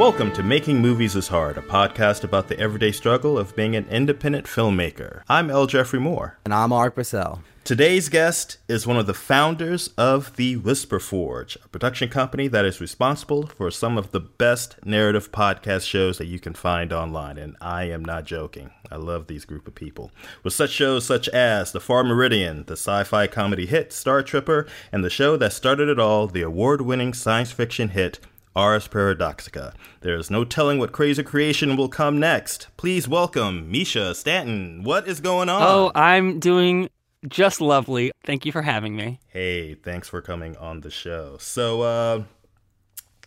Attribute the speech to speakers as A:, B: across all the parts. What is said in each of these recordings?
A: Welcome to Making Movies is Hard, a podcast about the everyday struggle of being an independent filmmaker. I'm L. Jeffrey Moore.
B: And I'm Art Purcell.
A: Today's guest is one of the founders of the Whisper Forge, a production company that is responsible for some of the best narrative podcast shows that you can find online. And I am not joking. I love these group of people. With such shows such as The Far Meridian, the sci fi comedy hit Star Tripper, and the show that started it all, the award winning science fiction hit Ars Paradoxica. There is no telling what crazy creation will come next. Please welcome Mischa Stanton. What is going on?
C: Oh, I'm doing just lovely. Thank you for having me.
A: Hey, thanks for coming on the show. So, uh,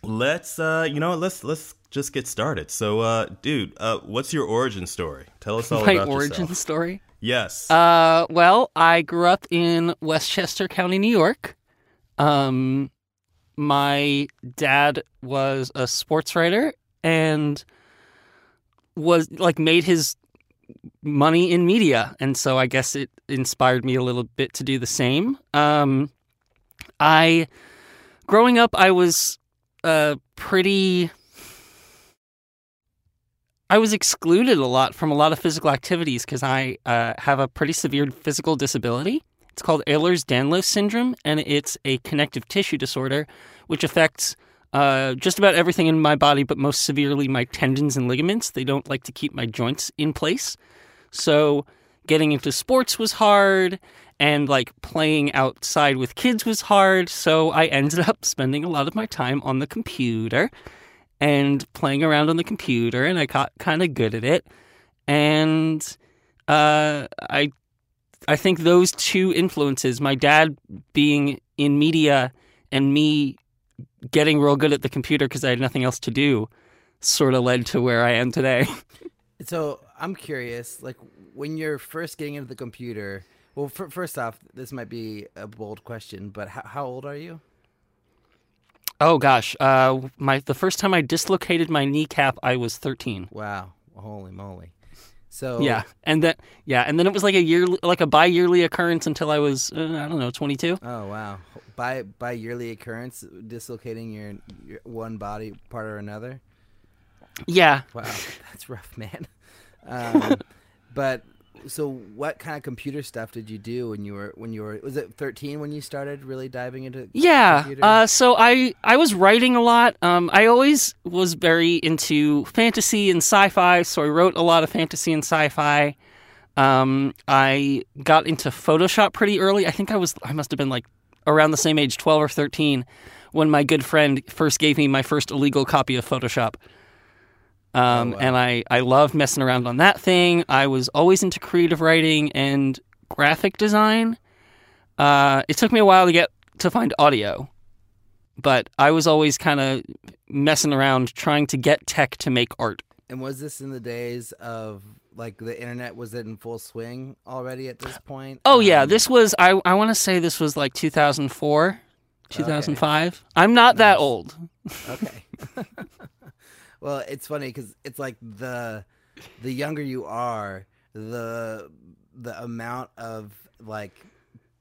A: let's, uh, you know, let's let's just get started. So, uh, dude, uh, what's your origin story? Tell us all
C: My
A: about
C: origin
A: yourself.
C: story.
A: Yes.
C: Uh, well, I grew up in Westchester County, New York. Um, my dad was a sports writer and was like made his money in media, and so I guess it inspired me a little bit to do the same. Um, I, growing up, I was uh pretty. I was excluded a lot from a lot of physical activities because I uh, have a pretty severe physical disability. It's called Ehlers-Danlos syndrome, and it's a connective tissue disorder which affects uh, just about everything in my body, but most severely my tendons and ligaments. They don't like to keep my joints in place. So getting into sports was hard, and like playing outside with kids was hard. So I ended up spending a lot of my time on the computer and playing around on the computer, and I got kind of good at it. And uh, I, I think those two influences, my dad being in media and me getting real good at the computer because I had nothing else to do, sort of led to where I am today.
B: So I'm curious, like when you're first getting into the computer. Well, f- first off, this might be a bold question, but h- how old are you?
C: oh gosh, uh, my the first time I dislocated my kneecap, I was 13.
B: Wow, holy moly! So
C: Yeah, and then yeah, and then it was like a year, like a bi-yearly occurrence until I was uh, I don't know, 22.
B: Oh wow! By by yearly occurrence, dislocating your, your one body part or another.
C: Yeah,
B: Wow, that's rough, man. Um, but so, what kind of computer stuff did you do when you were when you were? Was it 13 when you started really diving into?
C: Yeah. Uh, so I I was writing a lot. Um, I always was very into fantasy and sci-fi, so I wrote a lot of fantasy and sci-fi. Um, I got into Photoshop pretty early. I think I was I must have been like around the same age, twelve or thirteen, when my good friend first gave me my first illegal copy of Photoshop. Um,
B: wow.
C: And I, I loved messing around on that thing. I was always into creative writing and graphic design. Uh, it took me a while to get to find audio, but I was always kind of messing around trying to get tech to make art.
B: And was this in the days of like the internet? Was it in full swing already at this point?
C: Oh yeah,
B: Um,
C: this was I I want to say this was like 2004, 2005. I'm not that old.
B: okay. well, it's funny because it's like the the younger you are, the the amount of like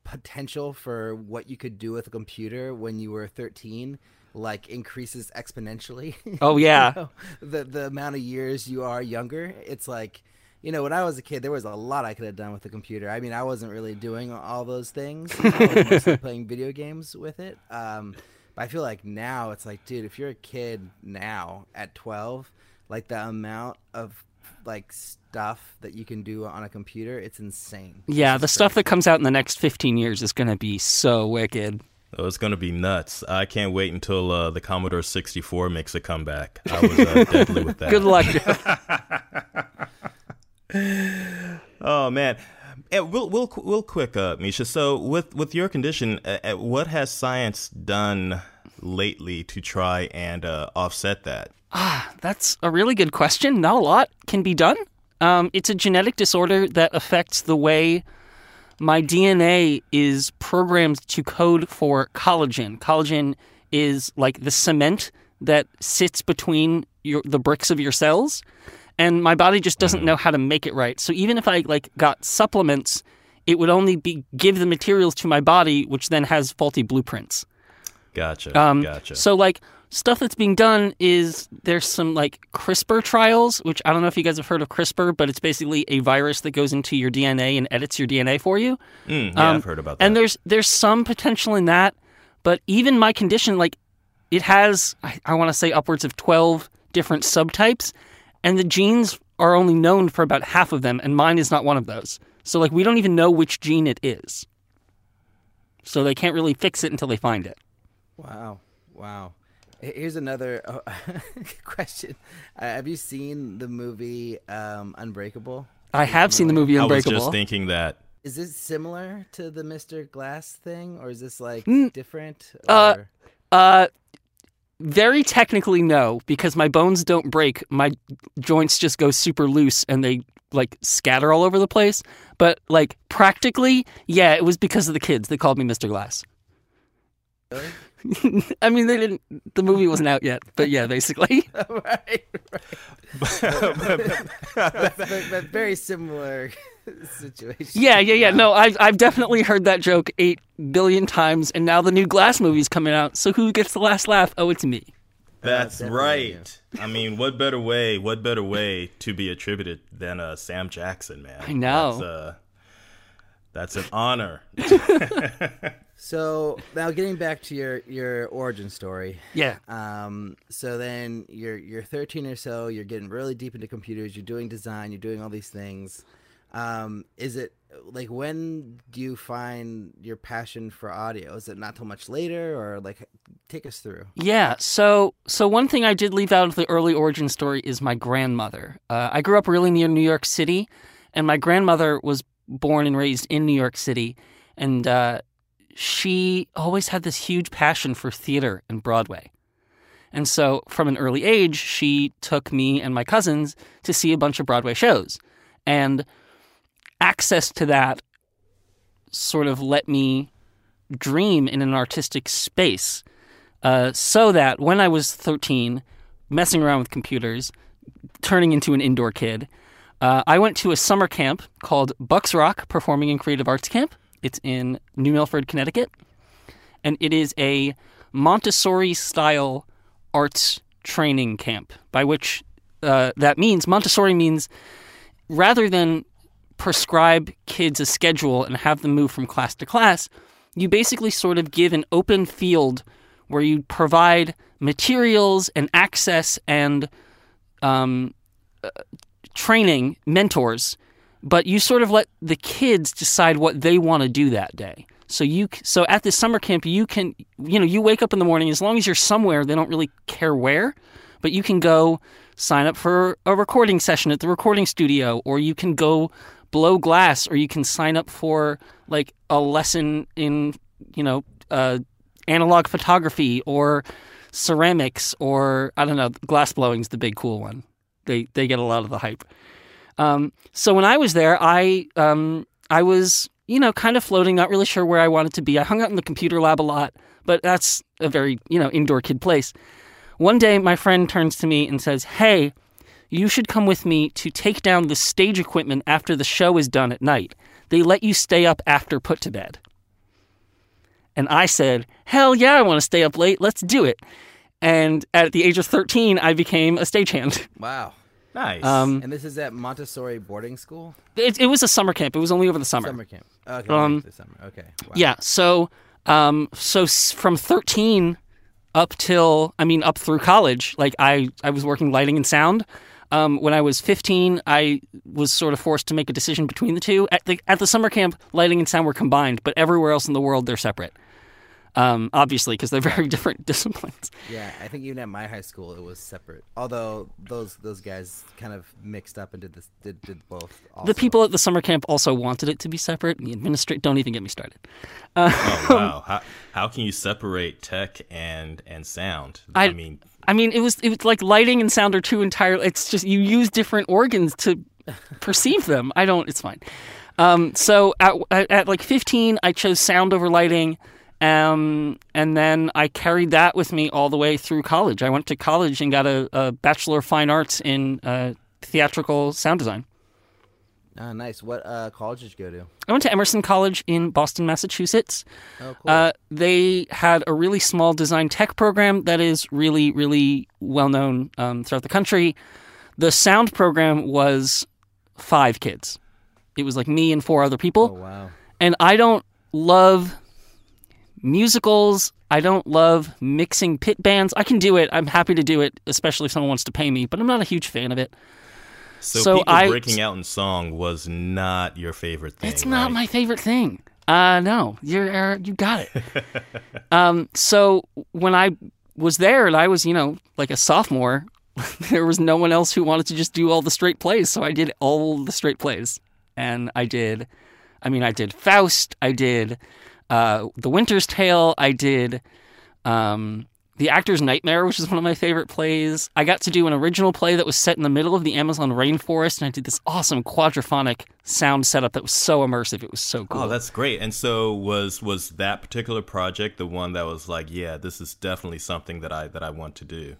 B: potential for what you could do with a computer when you were 13 like increases exponentially.
C: Oh yeah.
B: You know, the the amount of years you are younger, it's like you know, when I was a kid, there was a lot I could have done with the computer. I mean, I wasn't really doing all those things. I was mostly playing video games with it. Um, but I feel like now it's like, dude, if you're a kid now at 12, like the amount of like stuff that you can do on a computer, it's insane.
C: Yeah,
B: It's
C: the
B: just
C: stuff that comes out in the next 15 years is going to be so wicked.
A: Oh, it's gonna be nuts. I can't wait until uh, the Commodore 64 makes a comeback. I was uh, deadly with that.
C: Good luck.
A: Oh man, and real, real, real quick, uh, Mischa. So with with your condition, uh, what has science done lately to try and uh, offset that?
C: Ah, that's a really good question. Not a lot can be done. Um, it's a genetic disorder that affects the way my DNA is programmed to code for collagen. Collagen is like the cement that sits between your, the bricks of your cells, and my body just doesn't know how to make it right. So even if I like got supplements, it would only be give the materials to my body, which then has faulty blueprints.
A: Gotcha.
C: Um,
A: gotcha.
C: So like stuff that's being done is there's some like CRISPR trials, which I don't know if you guys have heard of CRISPR, but it's basically a virus that goes into your DNA and edits your DNA for you.
A: Mm, yeah,
C: Um,
A: I've heard about that.
C: And there's there's some potential in that, but even my condition, like it has, I, I want to say upwards of twelve different subtypes, and the genes are only known for about half of them, and mine is not one of those. So like we don't even know which gene it is. So they can't really fix it until they find it.
B: Wow, wow. Here's another uh, question. Uh, have you seen the movie um, Unbreakable?
C: I have seen the movie Unbreakable.
A: I was just thinking that.
B: Is this similar to the Mr. Glass thing, or is this like
C: Mm,
B: different?
C: uh, Uh, very technically no, because my bones don't break. My joints just go super loose and they like scatter all over the place. But like practically, yeah, it was because of the kids. They called me Mr. Glass.
B: Really?
C: I mean, they didn't. The movie wasn't out yet, but yeah, basically.
B: right, right. but, but very similar situation.
C: Yeah, yeah, yeah. No, I've I've definitely heard that joke eight billion times, and now the new Glass movie's coming out. So who gets the last laugh? Oh, it's me.
A: That's
B: definitely
A: right. I mean, what better way? What better way to be attributed than uh, Sam Jackson, man?
C: I know.
A: That's, uh, that's an honor.
B: So now getting back to your your origin story.
C: Yeah.
B: Um, so then you're you're 13 or so. You're getting really deep into computers. You're doing design. You're doing all these things. Um, is it like when do you find your passion for audio? Is it not till much later, or like take us through?
C: Yeah. So, so one thing I did leave out of the early origin story is my grandmother. Uh, I grew up really near New York City, and my grandmother was born and raised in New York City, and uh, she always had this huge passion for theater and Broadway. And so, from an early age, she took me and my cousins to see a bunch of Broadway shows, and access to that sort of let me dream in an artistic space. Uh, so that when I was 13, messing around with computers, turning into an indoor kid, uh, I went to a summer camp called Bucks Rock Performing and Creative Arts Camp. It's in New Milford, Connecticut. And it is a Montessori style arts training camp, by which uh, that means Montessori means rather than prescribe kids a schedule and have them move from class to class, you basically sort of give an open field where you provide materials and access and um, uh, training mentors, but you sort of let the kids decide what they want to do that day. So you so at this summer camp you can you know you wake up in the morning as long as you're somewhere they don't really care where, but you can go sign up for a recording session at the recording studio or you can go blow glass or you can sign up for like a lesson in you know uh, analog photography or ceramics or I don't know glass blowing's the big cool one. They they get a lot of the hype. Um, so when I was there, I um, I was you know kind of floating, not really sure where I wanted to be. I hung out in the computer lab a lot, but that's a very you know indoor kid place. One day, my friend turns to me and says, "Hey, you should come with me to take down the stage equipment after the show is done at night. They let you stay up after put to bed." And I said, "Hell yeah, I want to stay up late. Let's do it." And at the age of 13, I became a stagehand.
B: Wow.
A: Nice.
C: Um,
B: And this is at Montessori boarding school,
C: it, it was a summer camp. It was only over the summer.
B: summer camp. Okay,
C: Um,
B: the summer. Okay. Wow.
C: Yeah. So, um, so from 13 up till, I mean, up through college, like I, I was working lighting and sound. Um, when I was 15, I was sort of forced to make a decision between the two. At the, at the summer camp, lighting and sound were combined, but everywhere else in the world, they're separate. Um, obviously, because they're very different disciplines.
B: Yeah, I think even at my high school it was separate. Although those those guys kind of mixed up and did this did, did both. Also.
C: The people at the summer camp also wanted it to be separate. The administrate don't even get me started.
A: oh wow. How, how can you separate tech and and sound?
C: I-
A: mean,
C: I mean, it was it was like lighting and sound are two entirely. It's just you use different organs to perceive them. I don't. It's fine. Um, so at, at like 15, I chose sound over lighting, um, and then I carried that with me all the way through college. I went to college and got a, a bachelor of fine arts in uh, theatrical sound design.
B: Ah, nice. What uh, college did you go to?
C: I went to Emerson College in Boston, Massachusetts.
B: Oh, cool.
C: Uh, they had a really small design tech program that is really, really well known um, throughout the country. The sound program was five kids. It was like me and four other people.
B: oh, wow.
C: And I don't love musicals. I don't love mixing pit bands. I can do it. I'm happy to do it, especially if someone wants to pay me, but I'm not a huge fan of it.
A: So,
C: So
A: people
C: I-
A: breaking out in song was not your favorite thing.
C: It's not
A: right?
C: my favorite thing. Uh no, you're uh, you got it. um, so when I was there and I was, you know, like a sophomore, there was no one else who wanted to just do all the straight plays, so I did all the straight plays, and I did. I mean, I did Faust, I did uh, The Winter's Tale, I did um, The Actor's Nightmare, which is one of my favorite plays. I got to do an original play that was set in the middle of the Amazon rainforest, and I did this awesome quadraphonic sound setup that was so immersive. It was so cool.
A: Oh, that's great. And so was was that particular project the one that was like, yeah, this is definitely something that I that I want to do.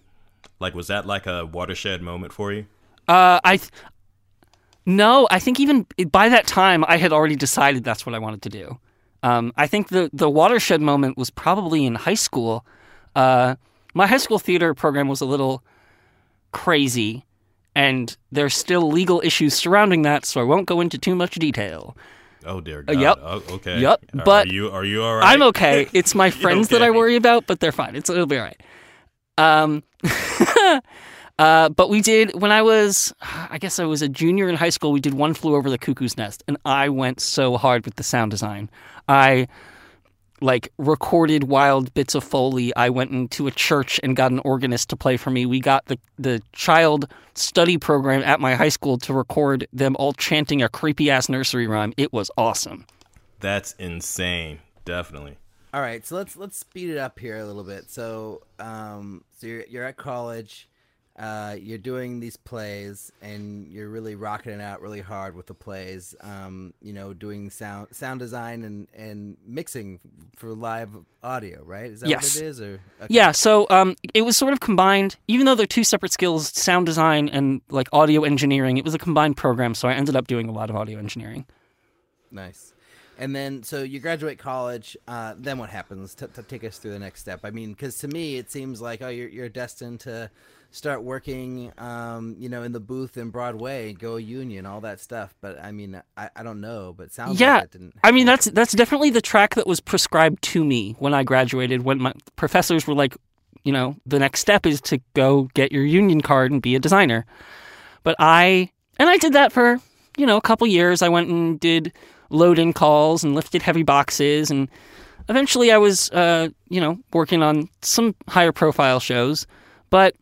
A: Like, was that like a watershed moment for you?
C: Uh, I th- no, I think even by that time I had already decided that's what I wanted to do. Um, I think the the watershed moment was probably in high school. Uh, my high school theater program was a little crazy, and there's still legal issues surrounding that, so I won't go into too much detail.
A: Oh dear God.
C: yep.
A: Oh, okay.
C: Yep.
A: Are-
C: But
A: are you are you all right?
C: I'm okay. It's my friends that I worry about, but they're fine. It's it'll be all right. Um, uh, but we did when I was, I guess I was a junior in high school. We did one flew over the cuckoo's nest, and I went so hard with the sound design. I like recorded wild bits of foley. I went into a church and got an organist to play for me. We got the the child study program at my high school to record them all chanting a creepy ass nursery rhyme. It was awesome.
A: That's insane. Definitely.
B: All right, so let's let's speed it up here a little bit. So, um, so you're you're at college, uh, you're doing these plays, and you're really rocking it out really hard with the plays. Um, you know, doing sound sound design and and mixing for live audio, right? Is that
C: Yes.
B: what it is? Or okay.
C: Yeah, so um, it was sort of combined, even though they're two separate skills, sound design and like audio engineering. It was a combined program, so I ended up doing a lot of audio engineering.
B: Nice. And then, so you graduate college. Uh, then what happens? To, to take us through the next step. I mean, because to me, it seems like oh, you're you're destined to start working, um, you know, in the booth in Broadway, go union, all that stuff. But I mean, I, I don't know. But it sounds
C: yeah,
B: like that didn't.
C: I mean that's that's definitely the track that was prescribed to me when I graduated. When my professors were like, you know, the next step is to go get your union card and be a designer. But I and I did that for you know a couple years. I went and did load-in calls and lifted heavy boxes, and eventually I was uh, you know working on some higher profile shows. But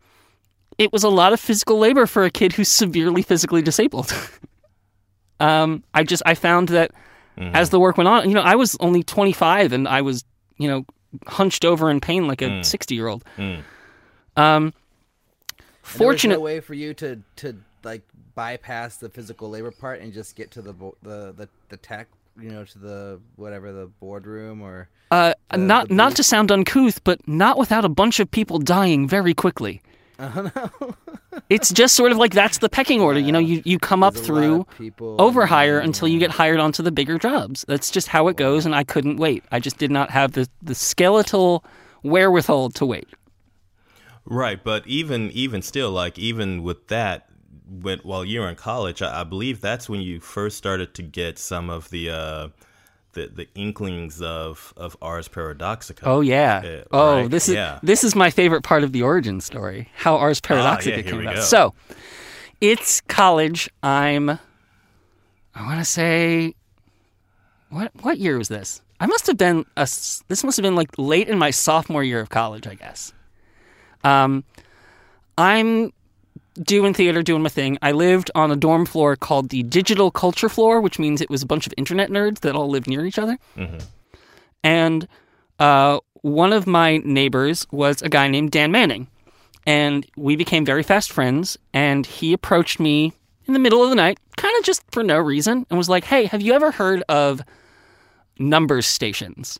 C: it was a lot of physical labor for a kid who's severely physically disabled. um, I just I found that as the work went on, you know, I was only 25 and I was, you know, hunched over in pain like a 60 year old.
A: Mm.
C: Um,
B: And there was
C: fortunate.
B: no way for you to to like bypass the physical labor part and just get to the bo- the the, the tech, you know, to the whatever the boardroom or.
C: uh,
B: the-
C: not
B: the
C: not to sound uncouth, but not without a bunch of people dying very quickly. it's just sort of like that's the pecking order. You know, you, you come up
B: There's a
C: through
B: of people
C: overhire until you get hired onto the bigger jobs. That's just how it goes, and I couldn't wait. I just did not have the, the skeletal wherewithal to wait.
A: Right, but even even still, like even with that, when while you were in college, I, I believe that's when you first started to get some of the uh, the the inklings of of Ars Paradoxica.
C: Oh yeah.
A: Uh,
C: oh,
A: right?
C: this is
A: Yeah.
C: this is my favorite part of the origin story. How Ars Paradoxica
A: Ah, yeah,
C: came about.
A: go.
C: So, it's college. I'm I want to say what what year was this? I must have been a this must have been like late in my sophomore year of college, I guess. Um I'm doing theater, doing my thing. I lived on a dorm floor called the digital culture floor, which means it was a bunch of internet nerds that all lived near each other. And uh, one of my neighbors was a guy named Dan Manning. And we became very fast friends. And he approached me in the middle of the night, kind of just for no reason, and was like, Hey, have you ever heard of number stations?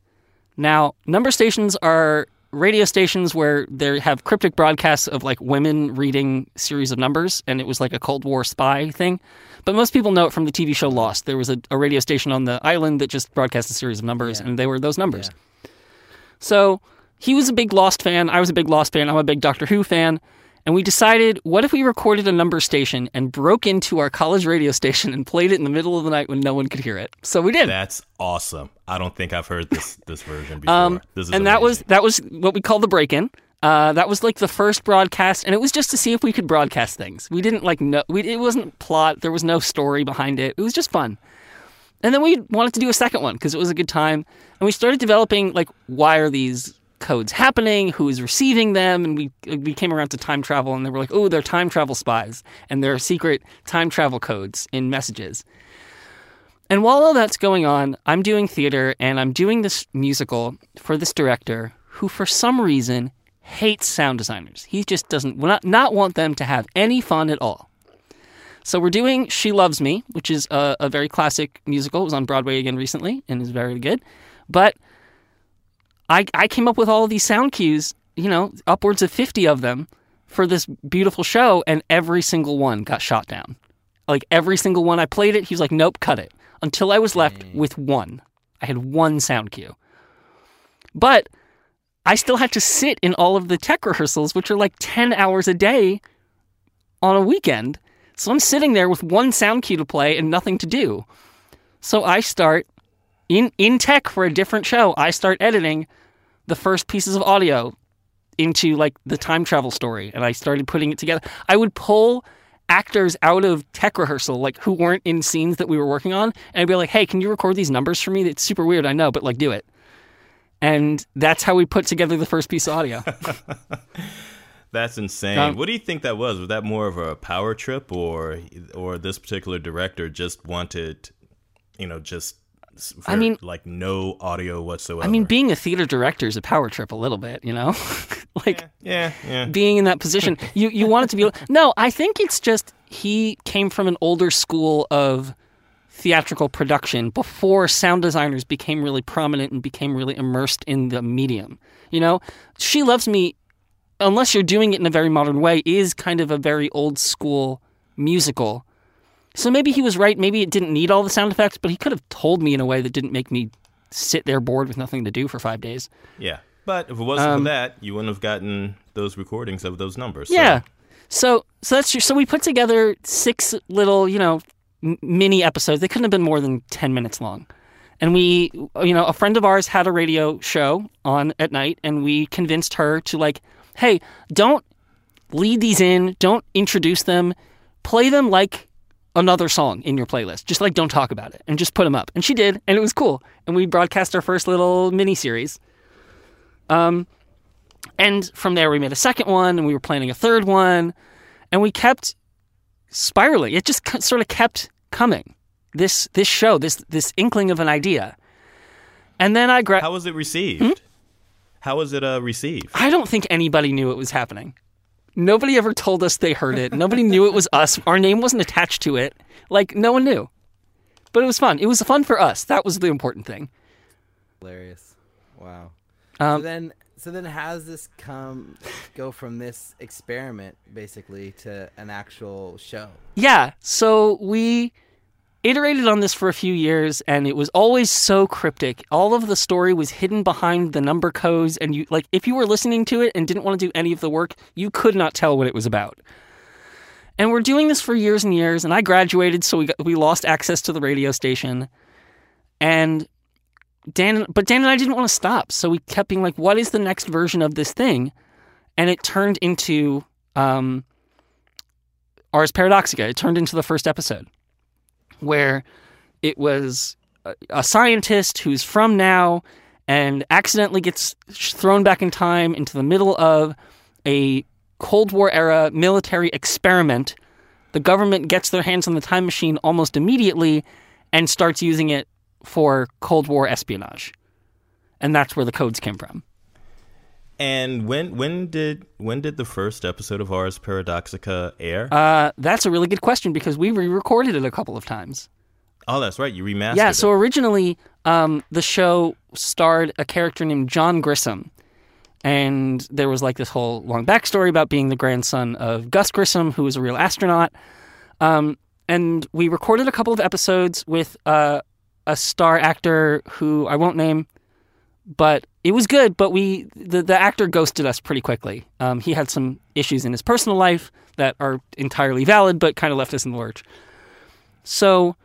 C: Now, number stations are radio stations where they have cryptic broadcasts of like women reading series of numbers, and it was like a Cold War spy thing. But most people know it from the TV show Lost. There was a, a radio station on the island that just broadcast a series of numbers,
B: Yeah.
C: and they were those numbers. So he was a big Lost fan. I was a big Lost fan. I'm a big Doctor Who fan. And we decided, what if we recorded a number station and broke into our college radio station and played it in the middle of the night when no one could hear it? So we did.
A: That's awesome. I don't think I've heard this this version before.
C: Um,
A: this is
C: and that was that was what we call the break-in. Uh, that was like the first broadcast, and it was just to see if we could broadcast things. We didn't like no, we, it wasn't plot. There was no story behind it. It was just fun. And then we wanted to do a second one because it was a good time, and we started developing like why are these codes happening? Who is receiving them? And we we came around to time travel, and they were like, oh, they're time travel spies, and there are secret time travel codes in messages. And while all that's going on, I'm doing theater and I'm doing this musical for this director who, for some reason, hates sound designers. He just doesn't not, not want them to have any fun at all. So we're doing She Loves Me, which is a, a very classic musical. It was on Broadway again recently and is very good. But I, I came up with all of these sound cues, you know, upwards of 50 of them for this beautiful show, and every single one got shot down. Like every single one I played it, he was like, nope, cut it. Until I was left with one. I had one sound cue. But I still had to sit in all of the tech rehearsals, which are like 10 hours a day on a weekend. So I'm sitting there with one sound cue to play and nothing to do. So I start in in tech for a different show. I start editing the first pieces of audio into like the time travel story and I started putting it together. I would pull actors out of tech rehearsal like who weren't in scenes that we were working on and I'd be like, "Hey, can you record these numbers for me? It's super weird, I know, but like do it." And that's how we put together the first piece of audio.
A: That's insane.
C: Um,
A: what do you think that was? Was that more of a power trip, or or this particular director just wanted, you know, just
C: I mean-
A: like no audio whatsoever?
C: I mean, being a theater director is a power trip a little bit, you know? like
A: yeah, yeah.
C: being in that position. You you want it to be No, I think it's just he came from an older school of theatrical production before sound designers became really prominent and became really immersed in the medium. You know, She Loves Me unless you're doing it in a very modern way is kind of a very old school musical. So maybe he was right, maybe it didn't need all the sound effects, but he could have told me in a way that didn't make me sit there bored with nothing to do for 5 days.
A: Yeah. But if it wasn't
C: Um,
A: for that, you wouldn't have gotten those recordings of those numbers. So-
C: Yeah. So so that's true. so we put together six little you know m- mini episodes. They couldn't have been more than ten minutes long, and we you know a friend of ours had a radio show on at night, and we convinced her to like, hey, don't lead these in, don't introduce them, play them like another song in your playlist. Just like don't talk about it and just put them up. And she did, and it was cool. And we broadcast our first little mini series. Um, and from there, we made a second one, and we were planning a third one, and we kept spiraling. It just sort of kept coming. This this show, this this inkling of an idea, and then I gra-
A: How was it received?
C: Hmm?
A: How was it uh, received?
C: I don't think anybody knew it was happening. Nobody ever told us they heard it. Nobody knew it was us. Our name wasn't attached to it. Like no one knew. But it was fun. It was fun for us. That was the important thing.
B: Hilarious. Wow.
C: Um,
B: so then, so then, how does this come go from this experiment basically to an actual show?
C: Yeah. So we iterated on this for a few years and it was always so cryptic. All of the story was hidden behind the number codes and you like if you were listening to it and didn't want to do any of the work, you could not tell what it was about. And we're doing this for years and years and I graduated so we got, we lost access to the radio station. And Dan but Dan and I didn't want to stop. So we kept being like what is the next version of this thing? And it turned into um Ars Paradoxica. It turned into the first episode where it was a, scientist who's from now and accidentally gets thrown back in time into the middle of a Cold War era military experiment. The government gets their hands on the time machine almost immediately and starts using it for Cold War espionage. And that's where the codes came from.
A: And when when did when did the first episode of Ars Paradoxica air?
C: Uh, that's a really good question because we re-recorded it a couple of times.
A: oh, that's right. You remastered
C: Yeah,
A: it.
C: so originally um, the show starred a character named John Grissom, and there was like this whole long backstory about being the grandson of Gus Grissom, who was a real astronaut. Um, and we recorded a couple of episodes with uh, a star actor who I won't name, but it was good. But we the, the actor ghosted us pretty quickly. Um, he had some issues in his personal life that are entirely valid, but kind of left us in the lurch. So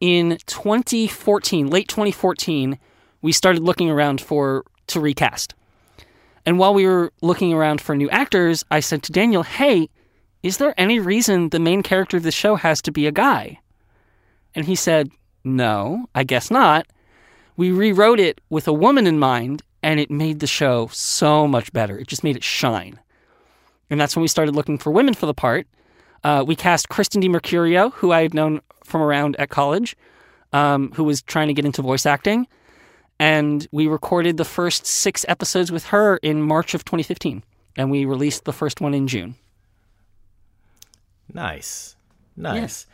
C: in 2014, late 2014, we started looking around for to recast. And while we were looking around for new actors, I said to Daniel, "Hey, is there any reason the main character of the show has to be a guy?" And he said, "No, I guess not." We rewrote it with a woman in mind, and it made the show so much better. It just made it shine. And that's when we started looking for women for the part. Uh, we cast Kristen DiMercurio, who I had known from around at college, um, who was trying to get into voice acting. And we recorded the first six episodes with her in March of 2015. And we released the first one in June.
A: Nice. Nice.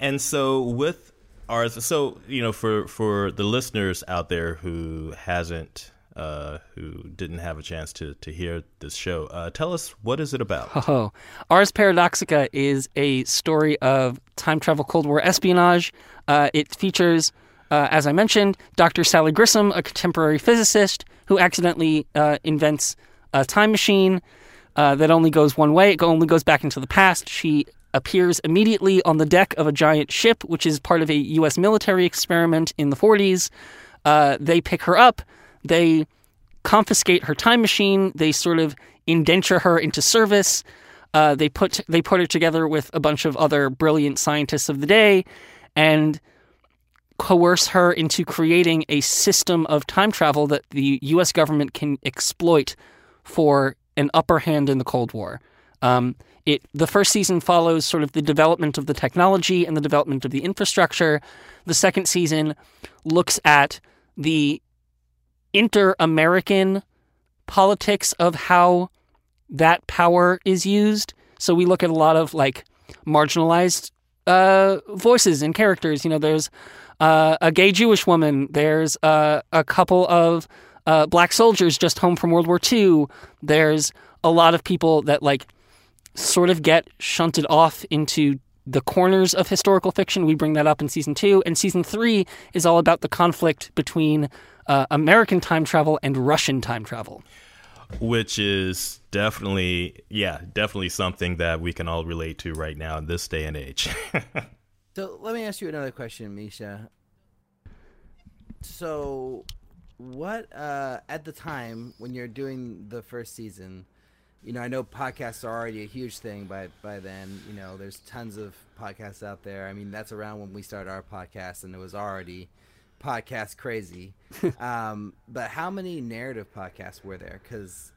A: And so with ours, so, you know, for, for the listeners out there who hasn't uh, who didn't have a chance to, to hear this show. Uh, tell us, what is it about?
C: Oh, Ars Paradoxica is a story of time travel Cold War espionage. Uh, it features, uh, as I mentioned, Dr. Sally Grissom, a contemporary physicist who accidentally uh, invents a time machine uh, that only goes one way. It only goes back into the past. She appears immediately on the deck of a giant ship, which is part of a U.S. military experiment in the 40s. they pick her up they confiscate her time machine. They sort of indenture her into service. Uh, they put they put her together with a bunch of other brilliant scientists of the day, and coerce her into creating a system of time travel that the U.S. government can exploit for an upper hand in the Cold War. Um, it the first season follows sort of the development of the technology and the development of the infrastructure. The second season looks at the inter American politics of how that power is used. So we look at a lot of like marginalized uh, voices and characters. You know, there's uh, a gay Jewish woman, there's uh, a couple of uh, black soldiers just home from World War II, there's a lot of people that like sort of get shunted off into the corners of historical fiction. We bring that up in season two. And season three is all about the conflict between uh, American time travel and Russian time travel.
A: Which is definitely, yeah, definitely something that we can all relate to right now in this day and age.
B: so let me ask you another question, Mischa. So, what uh, at the time when you're doing the first season? You know, I know podcasts are already a huge thing by by then. You know, there's tons of podcasts out there. I mean, that's around when we started our podcast, and it was already podcast crazy. um, but how many narrative podcasts were there? Because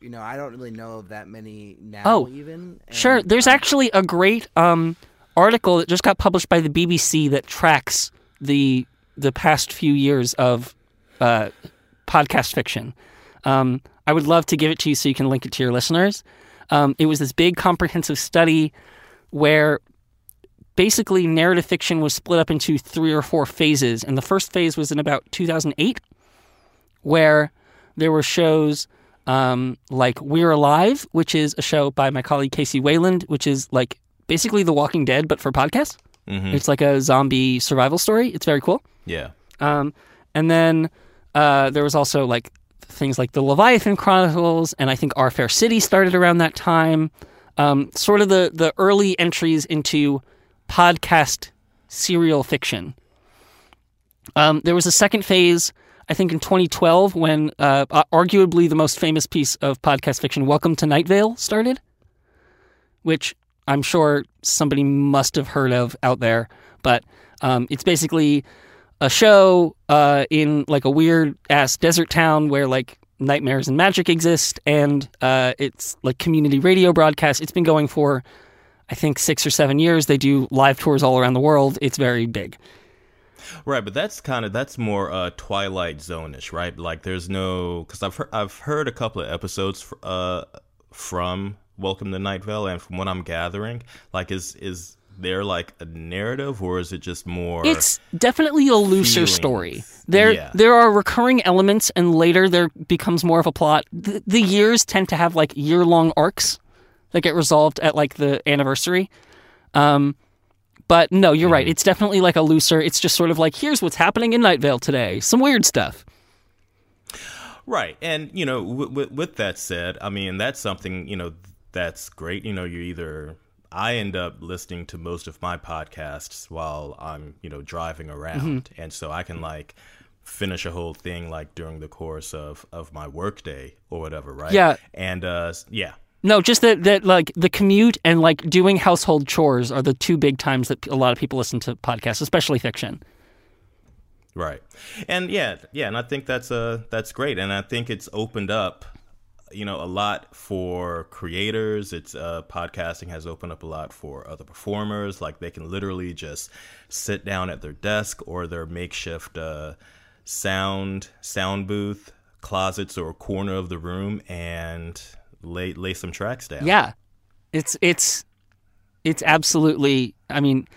B: you know, I don't really know of that many now.
C: Oh,
B: even
C: and, sure. There's um, actually a great um, article that just got published by the BBC that tracks the the past few years of uh, podcast fiction. Um, I would love to give it to you so you can link it to your listeners. Um, it was this big comprehensive study where basically narrative fiction was split up into three or four phases. And the first phase was in about 2008, where there were shows um, like We're Alive, which is a show by my colleague Kc Wayland, which is like basically The Walking Dead, but for podcasts. Mm-hmm. It's like a zombie survival story. It's very cool.
A: Yeah.
C: Um, and then uh, there was also like things like the Leviathan Chronicles, and I think Our Fair City started around that time. Um, sort of the the early entries into podcast serial fiction. Um, there was a second phase, I think, in 2012 when uh, arguably the most famous piece of podcast fiction, Welcome to Night Vale, started, which I'm sure somebody must have heard of out there. But um, it's basically a show uh, in like a weird ass desert town where like nightmares and magic exist, and uh, it's like community radio broadcast. It's been going for I think six or seven years. They do live tours all around the world. It's very big.
A: Right, but that's kind of that's more uh, Twilight Zone-ish, right? Like, there's no because I've heard I've heard a couple of episodes uh, from Welcome to Night Vale, and from what I'm gathering, like is is there like a narrative, or is it just more?
C: It's definitely a looser
A: feelings.
C: story. There,
A: Yeah.
C: there are recurring elements, and later there becomes more of a plot. The, the years tend to have like year-long arcs that get resolved at like the anniversary. Um, but no, you're right. It's definitely like a looser. It's just sort of like here's what's happening in Night Vale today. Some weird stuff.
A: Right, and you know, with, with, with that said, I mean that's something you know that's great. You know, you're either I end up listening to most of my podcasts while I'm you know driving around, and so I can like finish a whole thing like during the course of of my workday or whatever, right?
C: Yeah.
A: and uh, yeah,
C: No, just that that like the commute and like doing household chores are the two big times that a lot of people listen to podcasts, especially fiction.
A: Right. And yeah, yeah, and I think that's uh that's great. And I think it's opened up, you know, a lot for creators. It's uh podcasting has opened up a lot for other performers. Like they can literally just sit down at their desk or their makeshift uh sound sound booth, closets or corner of the room and lay lay some tracks down.
C: Yeah, it's it's it's absolutely. I mean,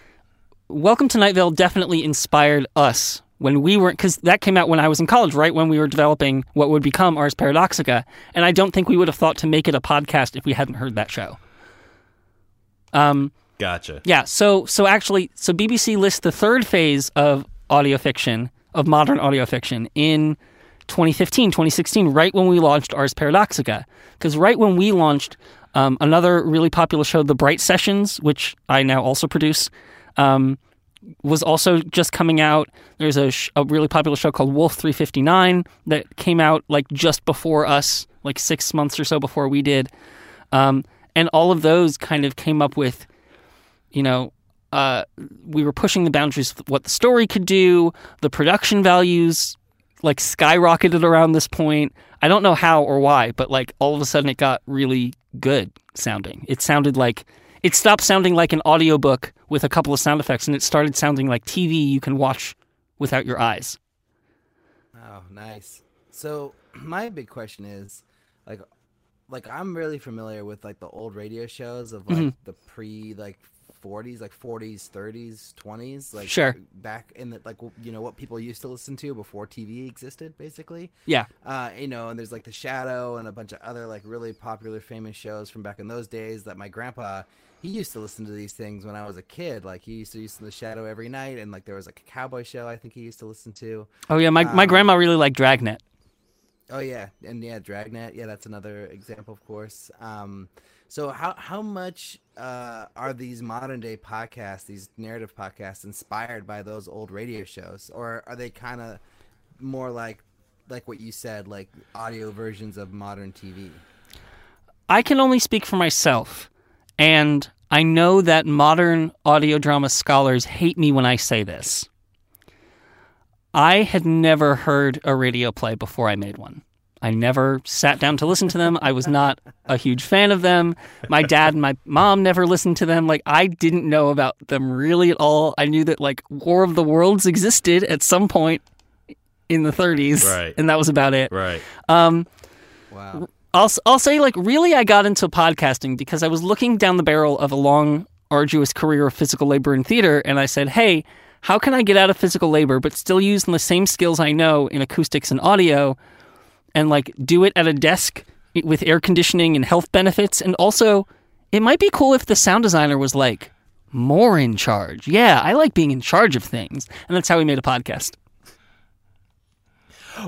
C: Welcome to Night Vale definitely inspired us when we were because that came out when I was in college, right when we were developing what would become Ars Paradoxica, and I don't think we would have thought to make it a podcast if we hadn't heard that show. Um,
A: Gotcha.
C: yeah, so so actually, so BBC lists the third phase of audio fiction of modern audio fiction in 2015, 2016, right when we launched Ars Paradoxica. Because right when we launched um, another really popular show, The Bright Sessions, which I now also produce, um, was also just coming out. There's a, sh- a really popular show called Wolf 359 that came out like just before us, like six months or so before we did. Um, and all of those kind of came up with you know, uh, we were pushing the boundaries of what the story could do. The production values like skyrocketed around this point. I don't know how or why, but like all of a sudden it got really good sounding. It sounded like it stopped sounding like an audiobook with a couple of sound effects and it started sounding like TV you can watch without your eyes.
B: Oh, nice. So my big question is, like, like I'm really familiar with like the old radio shows of like
C: Mm-hmm.
B: the pre like 40s, like 40s, 30s, 20s, like
C: Sure.
B: back in the like you know what people used to listen to before TV existed, basically.
C: Yeah.
B: Uh, you know, and there's like The Shadow and a bunch of other like really popular, famous shows from back in those days that my grandpa he used to listen to these things when I was a kid. Like he used to listen to The Shadow every night, and like there was like a cowboy show I think he used to listen to.
C: Oh yeah, my my grandma really liked Dragnet.
B: Oh yeah, and yeah, Dragnet. Yeah, that's another example, of course. Um, so how how much uh, are these modern day podcasts, these narrative podcasts, inspired by those old radio shows, or are they kind of more like like what you said, like audio versions of modern TV?
C: I can only speak for myself, and I know that modern audio drama scholars hate me when I say this. I had never heard a radio play before I made one. I never sat down to listen to them. I was not a huge fan of them. My dad and my mom never listened to them. Like I didn't know about them really at all. I knew that like War of the Worlds existed at some point in the 30s,
A: Right.
C: and that was about it.
A: Right.
B: Um, wow.
C: I'll I'll say like really I got into podcasting because I was looking down the barrel of a long arduous career of physical labor in theater and I said, "Hey, how can I get out of physical labor but still use the same skills I know in acoustics and audio and like do it at a desk with air conditioning and health benefits and also it might be cool if the sound designer was like more in charge. Yeah, I like being in charge of things." And that's how we made a podcast.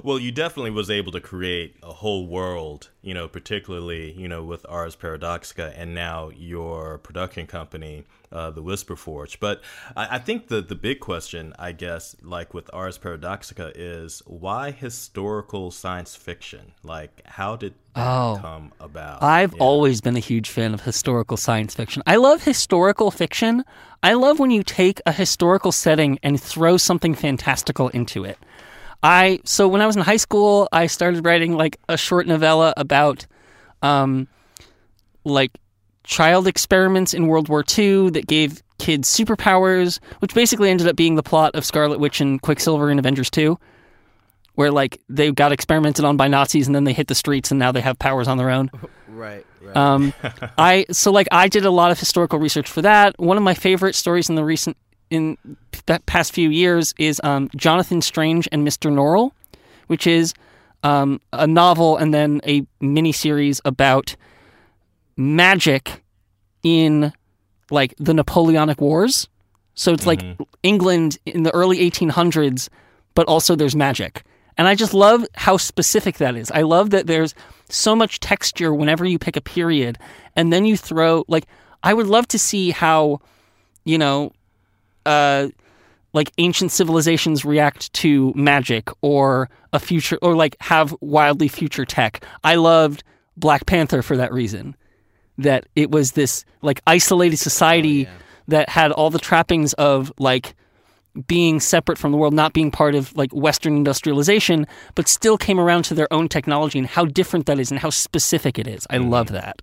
A: Well, you definitely was able to create a whole world, you know, particularly, you know, with Ars Paradoxica and now your production company, uh, the Whisper Forge. But I, I think the, the big question, I guess, like with Ars Paradoxica is why historical science fiction? Like, how did that
C: Oh.
A: come about?
C: I've
A: Yeah.
C: always been a huge fan of historical science fiction. I love historical fiction. I love when you take a historical setting and throw something fantastical into it. I so when I was in high school, I started writing like a short novella about um like child experiments in World War II that gave kids superpowers, which basically ended up being the plot of Scarlet Witch and Quicksilver in Avengers 2 where like they got experimented on by Nazis and then they hit the streets and now they have powers on their own.
B: Right. Right.
C: Um, I so like I did a lot of historical research for that. One of my favorite stories in the recent in the past few years is um, Jonathan Strange and Mr. Norrell, which is um, a novel and then a miniseries about magic in like the Napoleonic Wars. So it's like England in the early 1800s, but also there's magic. And I just love how specific that is. I love that there's so much texture whenever you pick a period and then you throw like I would love to see how you know uh like ancient civilizations react to magic or a future or like have wildly future tech. I loved Black Panther for that reason. That it was this like isolated society that had all the trappings of like being separate from the world, not being part of like Western industrialization, but still came around to their own technology and how different that is and how specific it is. I love that.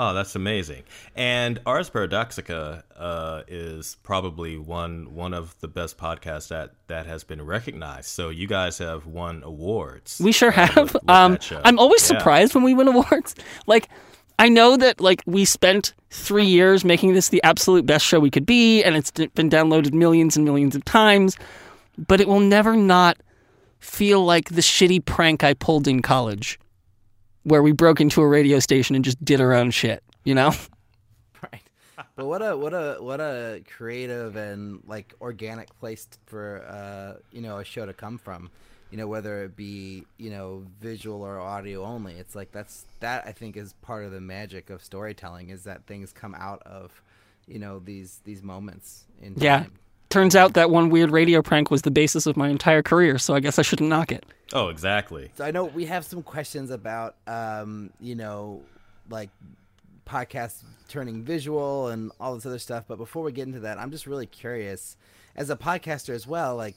A: Oh, that's amazing. And Ars Paradoxica uh, is probably one one of the best podcasts that that has been recognized. So you guys have won awards.
C: We sure
A: uh,
C: have.
A: with- with
C: um. I'm always
A: Yeah.
C: surprised when we win awards. Like, I know that like we spent three years making this the absolute best show we could be, and it's been downloaded millions and millions of times, but it will never not feel like the shitty prank I pulled in college, where we broke into a radio station and just did our own shit. You know?
B: right. But what a what a what a creative and like organic place for uh you know a show to come from. You know whether it be you know visual or audio only. It's like that's that I think is part of the magic of storytelling is that things come out of you know these these moments in time.
C: Yeah. Turns out that one weird radio prank was the basis of my entire career, so I guess I shouldn't knock it.
A: Oh, exactly.
B: So I know we have some questions about, um, you know, like podcasts turning visual and all this other stuff. But before we get into that, I'm just really curious, as a podcaster as well, like,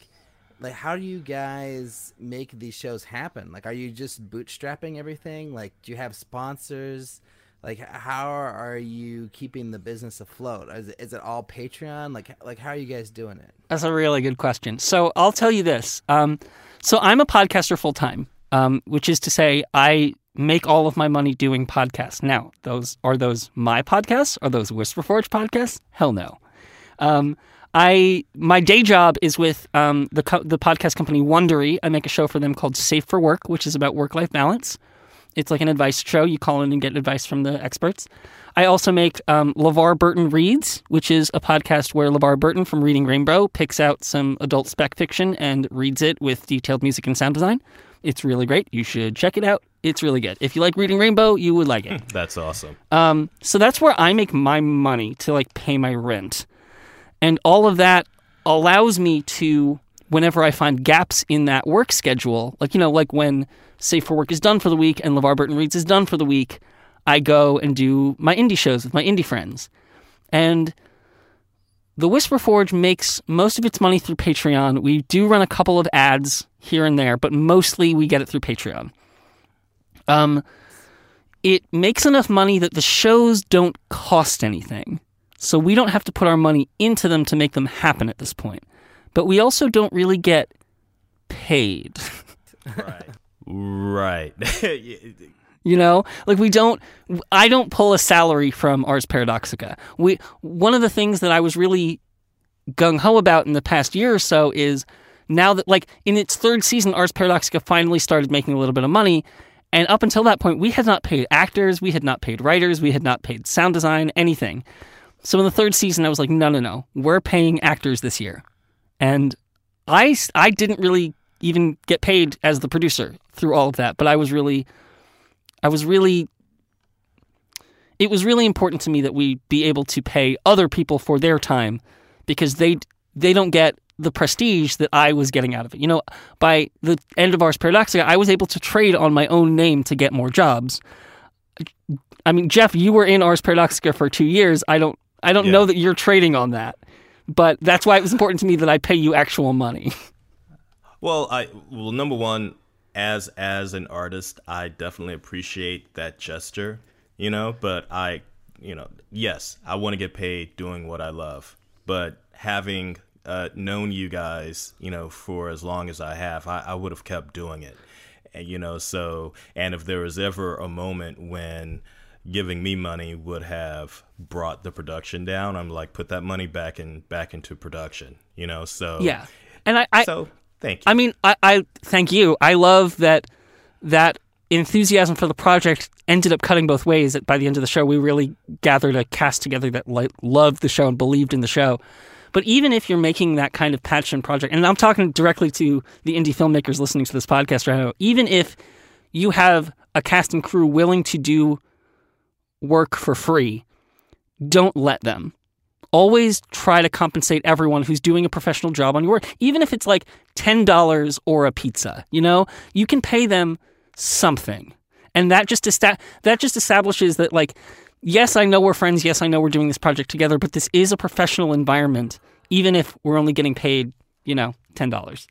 B: like how do you guys make these shows happen? Like, are you just bootstrapping everything? Like, do you have sponsors? Like, how are you keeping the business afloat? Is it, is it all Patreon? Like, like how are you guys doing it?
C: That's a really good question. So I'll tell you this. Um, so I'm a podcaster full time, um, which is to say, I make all of my money doing podcasts. Now, those are those my podcasts? Are those Whisper Forge podcasts? Hell no. Um, I my day job is with um, the co- the podcast company Wondery. I make a show for them called Safe for Work, which is about work life balance. It's like an advice show. You call in and get advice from the experts. I also make um, LeVar Burton Reads, which is a podcast where LeVar Burton from Reading Rainbow picks out some adult spec fiction and reads it with detailed music and sound design. It's really great. You should check it out. It's really good. If you like Reading Rainbow, you would like it.
A: That's awesome.
C: Um, so that's where I make my money to like pay my rent. And all of that allows me to, whenever I find gaps in that work schedule, like, you know, like when Safe for Work is done for the week and LeVar Burton Reads is done for the week, I go and do my indie shows with my indie friends. And the Whisper Forge makes most of its money through Patreon. We do run a couple of ads here and there, but mostly we get it through Patreon. Um, it makes enough money that the shows don't cost anything. So we don't have to put our money into them to make them happen at this point. But we also don't really get paid.
A: Right. Right.
C: You know, like we don't. I don't pull a salary from Ars Paradoxica. We one of the things that I was really gung ho about in the past year or so is now that like in its third season, Ars Paradoxica finally started making a little bit of money. And up until that point, we had not paid actors, we had not paid writers, we had not paid sound design, anything. So in the third season, I was like, no, no, no, we're paying actors this year, and I I didn't really even get paid as the producer through all of that, but I was really I was really it was really important to me that we be able to pay other people for their time because they they don't get the prestige that I was getting out of it. You know, by the end of Ars Paradoxica, I was able to trade on my own name to get more jobs. I mean, Jeff, you were in Ars Paradoxica for two years. I don't I don't
A: Yeah.
C: know that you're trading on that. But that's why it was important to me that I pay you actual money.
A: Well, I well number one, as as an artist, I definitely appreciate that gesture, you know. But I, you know, yes, I want to get paid doing what I love, but having uh, known you guys, you know, for as long as I have, I, I would have kept doing it. And, you know, so, and if there was ever a moment when giving me money would have brought the production down, I'm like, put that money back in, back into production, you know, so.
C: Yeah. And I, I
A: So, thank you.
C: I mean, I, I thank you. I love that that enthusiasm for the project ended up cutting both ways. That by the end of the show, we really gathered a cast together that like, loved the show and believed in the show. But even if you're making that kind of passion project, and I'm talking directly to the indie filmmakers listening to this podcast right now, even if you have a cast and crew willing to do work for free, don't let them always try to compensate everyone who's doing a professional job on your work, even if it's like $10 or a pizza. You know, you can pay them something. And that just esta- that just establishes that like yes, I know we're friends, yes, I know we're doing this project together, but this is a professional environment even if we're only getting paid, you know, $10.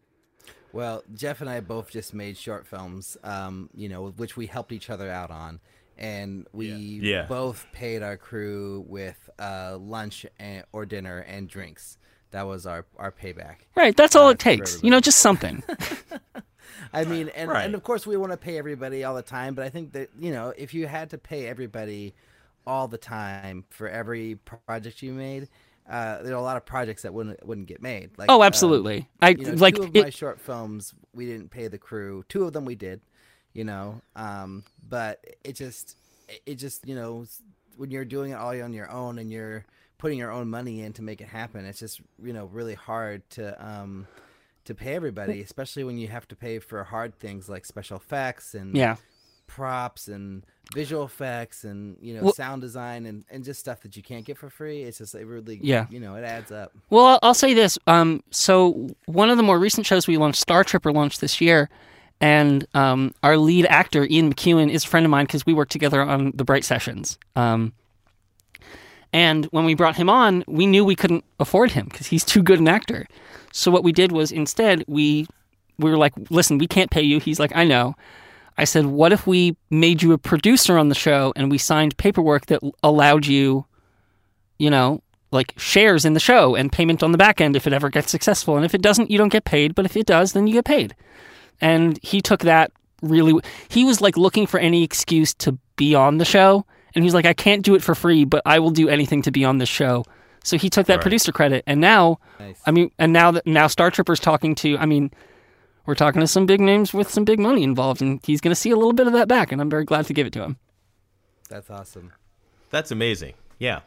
B: Well, Jeff and I both just made short films, um, you know, which we helped each other out on, and we
A: Yeah.
B: both paid our crew with uh, lunch and, or dinner and drinks. That was our our payback.
C: Right, that's all
B: Uh,
C: it takes. You know, just something.
B: I mean, and,
A: Right.
B: and of course we want to pay everybody all the time, but I think that you know if you had to pay everybody all the time for every project you made, uh, there are a lot of projects that wouldn't wouldn't get made. Like,
C: oh,
B: um,
C: absolutely. I
B: you know,
C: like
B: two of
C: it,
B: my short films we didn't pay the crew two of them we did you know um but it just it just you know when you're doing it all on your own and you're putting your own money in to make it happen it's just you know really hard to um to pay everybody especially when you have to pay for hard things like special effects and
C: yeah.
B: props and visual effects and you know
C: Well-
B: sound design and, and just stuff that you can't get for free it's just it really
C: Yeah.
B: you know it adds up
C: Well, I'll- I'll say this. Um, so one of the more recent shows we launched, Star Tripper, launched this year, and um, our lead actor Ian McEwen is a friend of mine because we worked together on the Bright Sessions. Um, and when we brought him on, we knew we couldn't afford him because he's too good an actor. So what we did was instead we we were like, listen, we can't pay you. He's like, I know. I said, what if we made you a producer on the show and we signed paperwork that allowed you, you know, like shares in the show and payment on the back end if it ever gets successful. And if it doesn't, you don't get paid. But if it does, then you get paid. And he took that really, he was like looking for any excuse to be on the show. And he's like, I can't do it for free, but I will do anything to be on this show. So he took that
A: Right.
C: producer credit. And now,
B: nice
C: I mean, and now that now Star Tripper's talking to, I mean, we're talking to some big names with some big money involved, and he's going to see a little bit of that back, and I'm very glad to give it to him.
B: that's awesome
A: That's amazing. Yeah.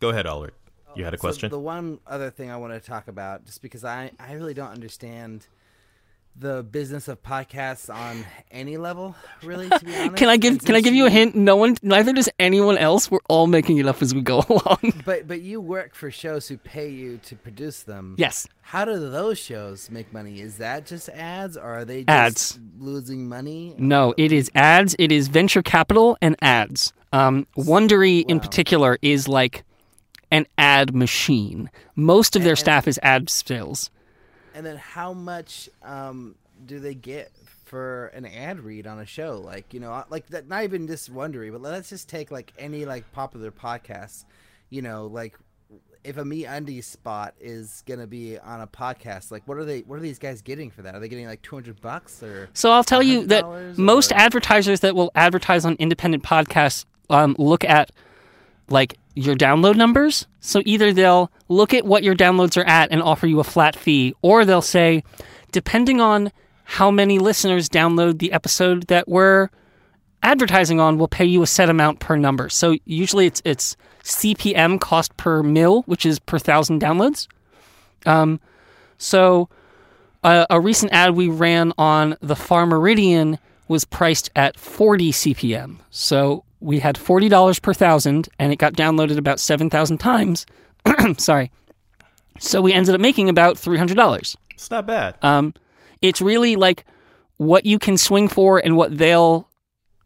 A: Go ahead, Alrik. You had a
B: So
A: question?
B: the one other thing I want to talk about, just because I, I really don't understand the business of podcasts on any level, really. To be honest.
C: Can I give
B: And
C: Can I give you a hint? No one, neither does anyone else. We're all making it up as we go along.
B: But but you work for shows who pay you to produce them.
C: yes,
B: How do those shows make money? Is that just ads, or are they just
C: Ads.
B: losing money?
C: no, it is ads. It is venture capital and ads. Um, Wondery in particular is like an ad machine. Most of their
B: And-
C: staff is ad sales.
B: And then how much um, do they get for an ad read on a show? Like you know, like that. Not even just Wondery, but let's just take like any like popular podcast. You know, like if a MeUndies spot is gonna be on a podcast, like what are they? What are these guys getting for that? Are they getting like two hundred bucks or?
C: So I'll tell you that
B: $100
C: most advertisers that will advertise on independent podcasts um, look at like your download numbers. So either they'll look at what your downloads are at and offer you a flat fee, or they'll say, depending on how many listeners download the episode that we're advertising on, we'll pay you a set amount per number. So usually it's it's CPM cost per mil, which is per thousand downloads. Um, so a, a recent ad we ran on the Far Meridian was priced at 40 CPM. So we had $40 per thousand and it got downloaded about 7,000 times. Sorry. So we ended up making about $300.
A: it's not bad.
C: Um, it's really like what you can swing for and what they'll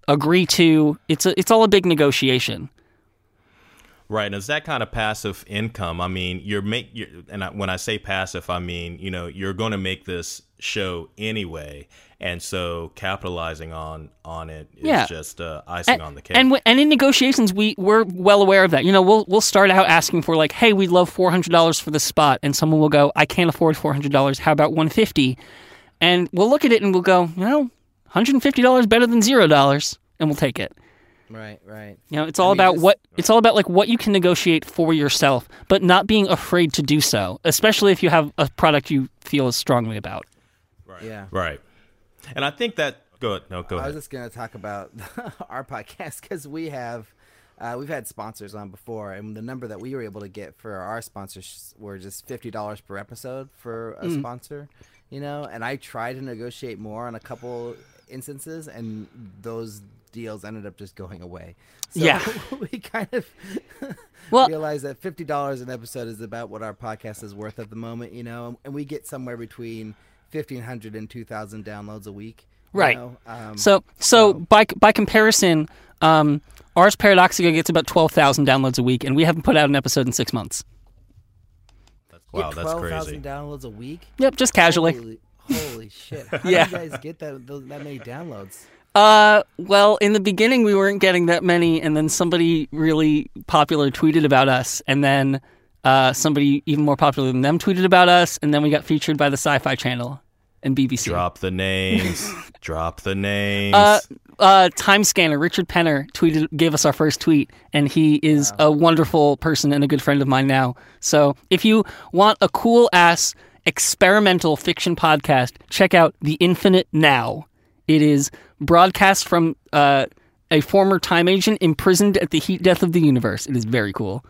C: agree to. It's a, it's all a big negotiation.
A: Right, and it's that kind of passive income. I mean, you're make, you're, and I, when I say passive, I mean you know you're going to make this show anyway, and so capitalizing on on it is
C: Yeah.
A: just uh, icing
C: and,
A: on the cake.
C: And w- and in negotiations, we we're well aware of that. You know, we'll we'll start out asking for like, hey, we'd love four hundred dollars for this spot, and someone will go, I can't afford four hundred dollars. How about one fifty? And we'll look at it and we'll go, you know, hundred and fifty dollars better than zero dollars, and we'll take it.
B: Right, right.
C: You know, it's all
B: I mean,
C: about
B: just-
C: what it's all about like what you can negotiate for yourself, but not being afraid to do so, especially if you have a product you feel as strongly about. Right.
B: Yeah.
A: right, and I think that go ahead. No, go ahead.
B: I was just going to talk about our podcast because we have uh, we've had sponsors on before, and the number that we were able to get for our sponsors were just fifty dollars per episode for a sponsor. You know, and I tried to negotiate more on a couple instances, and those deals ended up just going away. So
C: Yeah.
B: we kind of
C: Well-
B: realize that fifty dollars an episode is about what our podcast is worth at the moment. You know, and we get somewhere between fifteen hundred and two thousand downloads a week. you
C: Right.
B: know? Um,
C: So so by by comparison, um, Ars Paradoxica gets about twelve thousand downloads a week, and we haven't put out an episode in six months.
A: That's, Wow,
B: get
A: that's
B: 12,000
A: crazy.
B: downloads a week.
C: Yep, just casually.
B: Holy, holy shit! How
C: Yeah.
B: do you guys get that that many downloads?
C: Uh, well, in the beginning we weren't getting that many, and then somebody really popular tweeted about us, and then uh, somebody even more popular than them tweeted about us, and then we got featured by the Sci-Fi Channel and BBC.
A: Drop the names. Drop the names.
C: Uh, uh, Time Scanner Richard Penner tweeted, gave us our first tweet, and he is a wonderful person and a good friend of mine now. So if you want a cool ass experimental fiction podcast, check out The Infinite Now. It is broadcast from uh, a former time agent imprisoned at the heat death of the universe. It is very cool.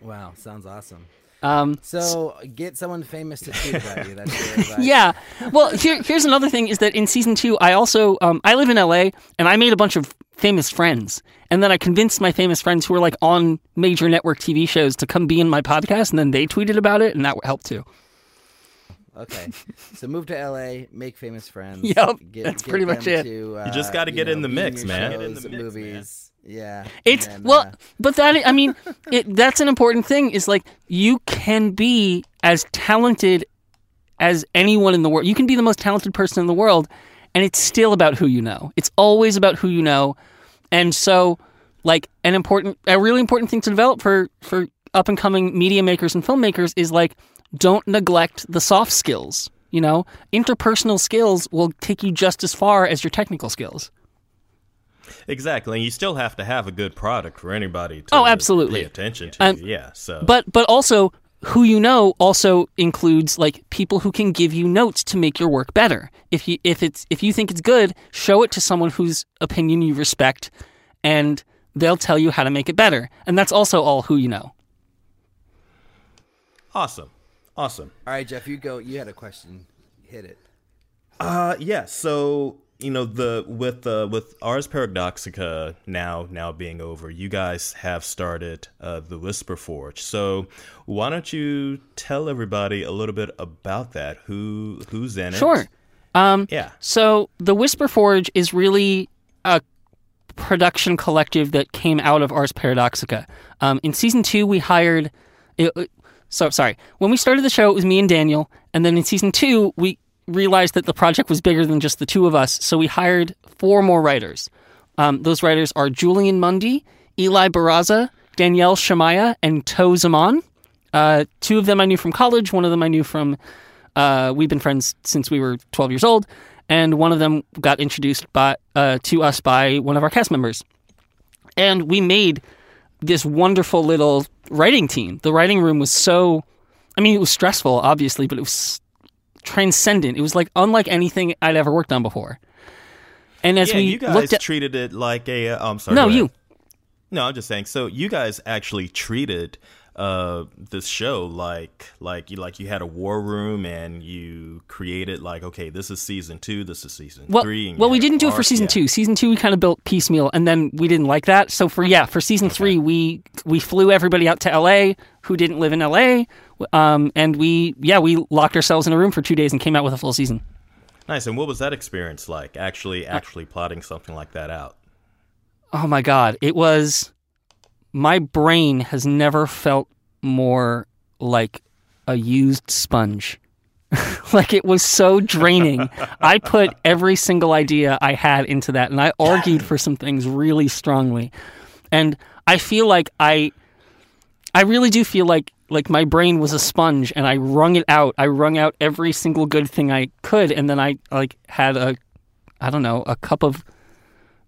B: Wow, sounds awesome.
C: Um,
B: So get someone famous to tweet about you. That's
C: yeah. Well, here, here's another thing: is that in season two, I also um, I live in LA, and I made a bunch of famous friends, and then I convinced my famous friends who were like on major network TV shows to come be in my podcast, and then they tweeted about it, and that helped too.
B: Okay. So move to LA, make famous friends.
C: Yep,
B: get,
C: that's
B: get
C: pretty much it.
B: To, uh,
A: You just gotta get in the mix,
B: your
A: man.
B: shows,
A: Get in the mix, man.
B: movies. Yeah.
C: It's
B: then,
C: well,
B: uh,
C: but that I mean, it, that's an important thing. Is like you can be as talented as anyone in the world. You can be the most talented person in the world, and it's still about who you know. It's always about who you know, and so like an important, a really important thing to develop for for up and coming media makers and filmmakers is like don't neglect the soft skills. You know, interpersonal skills will take you just as far as your technical skills.
A: exactly, and you still have to have a good product for anybody to
C: Oh, absolutely.
A: pay attention to.
C: Um,
A: yeah, so
C: but but also who you know also includes like people who can give you notes to make your work better. If you if it's if you think it's good, show it to someone whose opinion you respect and they'll tell you how to make it better. And that's also all who you know.
A: awesome, awesome.
B: all right, Jeff, you go. You had a question. Hit it.
A: Uh, yeah. So you know the with uh, with Ars Paradoxica now now being over, you guys have started uh, the Whisper Forge. So why don't you tell everybody a little bit about that? Who who's in it?
C: Sure. Um
A: Yeah.
C: So the Whisper Forge is really a production collective that came out of Ars Paradoxica. Um, in season two, we hired. It, it- so sorry. When we started the show, it was me and Daniel, and then in season two, we realized that the project was bigger than just the two of us. So we hired four more writers. Um, those writers are Julian Mundy, Eli Barraza, Danielle Shamaya, and Tau Zaman. Uh, two of them I knew from college. One of them I knew from. Uh, we've been friends since we were 12 years old, and one of them got introduced by uh, to us by one of our cast members, and we made this wonderful little writing team. The writing room was so, I mean, it was stressful, obviously, but it was transcendent. It was like unlike anything I'd ever worked on before. And as
A: yeah,
C: we
A: you guys
C: looked at,
A: treated it like a. Uh, I'm sorry.
C: no, you,
A: No, I'm just saying. So you guys actually treated uh this show like like you like you had a war room and you created like okay this is season two this is season
C: well,
A: three
C: well, we didn't do it for season
A: yeah.
C: two. Season two, we kind of built piecemeal, and then we didn't like that. So for yeah, for season three, we we flew everybody out to L.A. who didn't live in L.A. Um, and we yeah we locked ourselves in a room for two days and came out with a full season.
A: Nice. And what was that experience like? Actually, actually plotting something like that out.
C: Oh my god, it was my brain has never felt more like a used sponge. like it was so draining. I put every single idea I had into that and I argued for some things really strongly. And I feel like I I really do feel like like my brain was a sponge and I wrung it out. I wrung out every single good thing I could and then I like had a I don't know, a cup of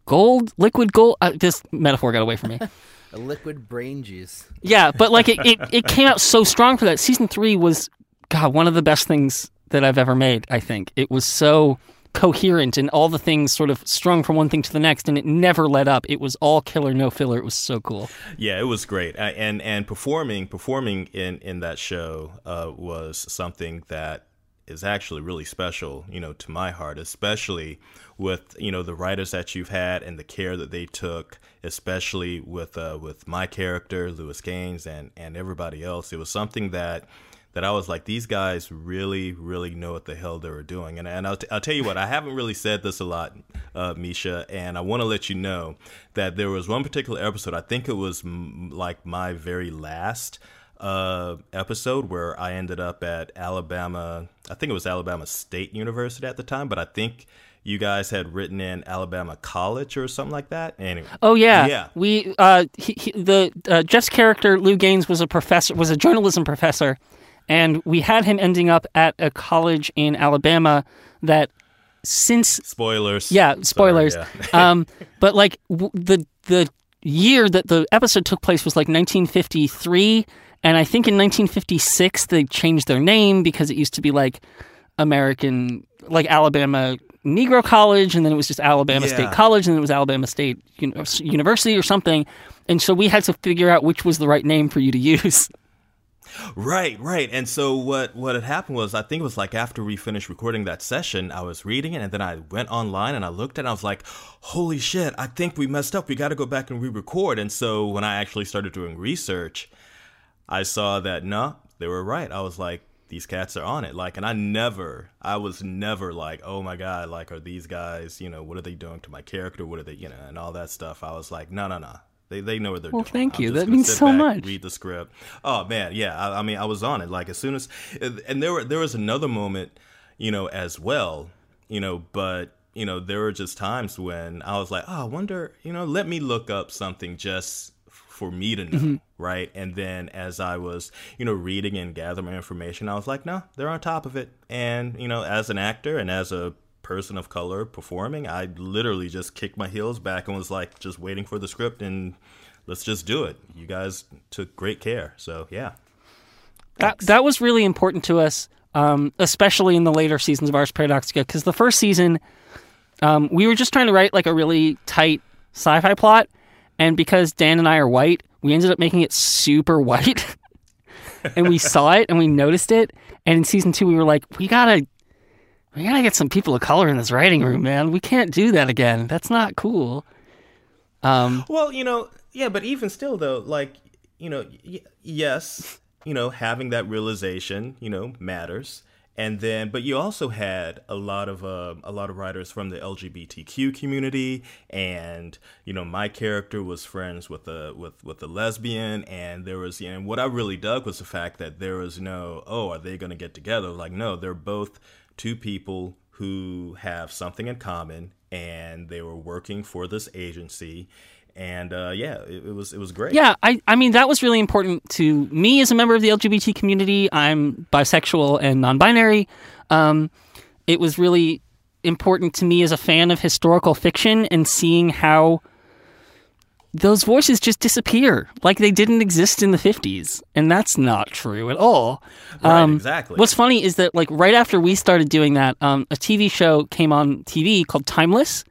C: gold, liquid gold. Uh, this metaphor got away from me.
B: A liquid brain juice.
C: Yeah, but like it, it, it came out so strong for that. Season three was, God, one of the best things that I've ever made, I think. It was so coherent and all the things sort of strung from one thing to the next and it never let up. It was all killer, no filler. It was so cool.
A: Yeah, it was great. And and performing performing in in that show uh, was something that is actually really special, you know, to my heart, especially with you know the writers that you've had and the care that they took, especially with uh, with my character Lewis Gaines and and everybody else. It was something that that I was like, these guys really, really know what the hell they were doing. And and I'll, t- I'll tell you what, I haven't really said this a lot, uh, Mischa, and I want to let you know that there was one particular episode. I think it was m- like my very last uh, episode where I ended up at Alabama. I think it was Alabama State University at the time, but I think you guys had written in Alabama College or something like that. Anyway.
C: Oh yeah,
A: yeah.
C: We uh, he, he, the uh, Jeff's character Lou Gaines was a professor, was a journalism professor, and we had him ending up at a college in Alabama that since
A: spoilers.
C: Yeah, spoilers.
A: Sorry, yeah.
C: um, but like w- the the year that the episode took place was like 1953 and I think in 1956 they changed their name because it used to be like American, like Alabama Negro College, and then it was just Alabama
A: Yeah.
C: State College, and then it was Alabama State University or something. And so we had to figure out which was the right name for you to use.
A: Right, right. And so what what had happened was I think it was like after we finished recording that session, I was reading it and then I went online and I looked and I was like, "Holy shit, I think we messed up. We got to go back and re-record." And so when I actually started doing research, I saw that no, they were right. I was like, these cats are on it. Like, and I never, I was never like, oh my god, like, are these guys, you know, what are they doing to my character? What are they, you know, and all that stuff. I was like, no, no, no. They, they know what they're
C: Well,
A: doing.
C: thank
A: I'm
C: you. That means so
A: back,
C: much.
A: Read the script. Oh man, yeah. I, I mean, I was on it. Like as soon as, and there were there was another moment, you know, as well, you know, but you know, there were just times when I was like, oh, I wonder, you know, let me look up something just for me to know,
C: Mm-hmm.
A: right? And then as I was, you know, reading and gathering information, I was like, no, they're on top of it. And you know, as an actor and as a person of color performing, I literally just kicked my heels back and was like, just waiting for the script and let's just do it. You guys took great care, so yeah.
C: That that was really important to us, um, especially in the later seasons of Ars Paradoxica, because the first season, um, we were just trying to write like a really tight sci-fi plot, and because Dan and I are white, we ended up making it super white, and we saw it and we noticed it, and in season two we were like, we gotta. We gotta get some people of color in this writing room, man. We can't do that again. That's not cool. Um,
A: Well, you know, yeah, but even still, though, like, you know, y- yes, you know, having that realization, you know, matters. And then, but you also had a lot of uh, a lot of writers from the LGBTQ community, and you know, my character was friends with a with with a lesbian, and there was, you know, what I really dug was the fact that there was no, oh, are they going to get together? Like, no, they're both two people who have something in common, and they were working for this agency, and uh, yeah, it, it was it was great.
C: Yeah, I, I mean, that was really important to me as a member of the LGBT community. I'm bisexual and non binary. Um, it was really important to me as a fan of historical fiction and seeing how those voices just disappear like they didn't exist in the 50s. And that's not true at all.
A: Right, exactly.
C: What's funny is that, like, right after we started doing that, um, a TV show came on TV called Timeless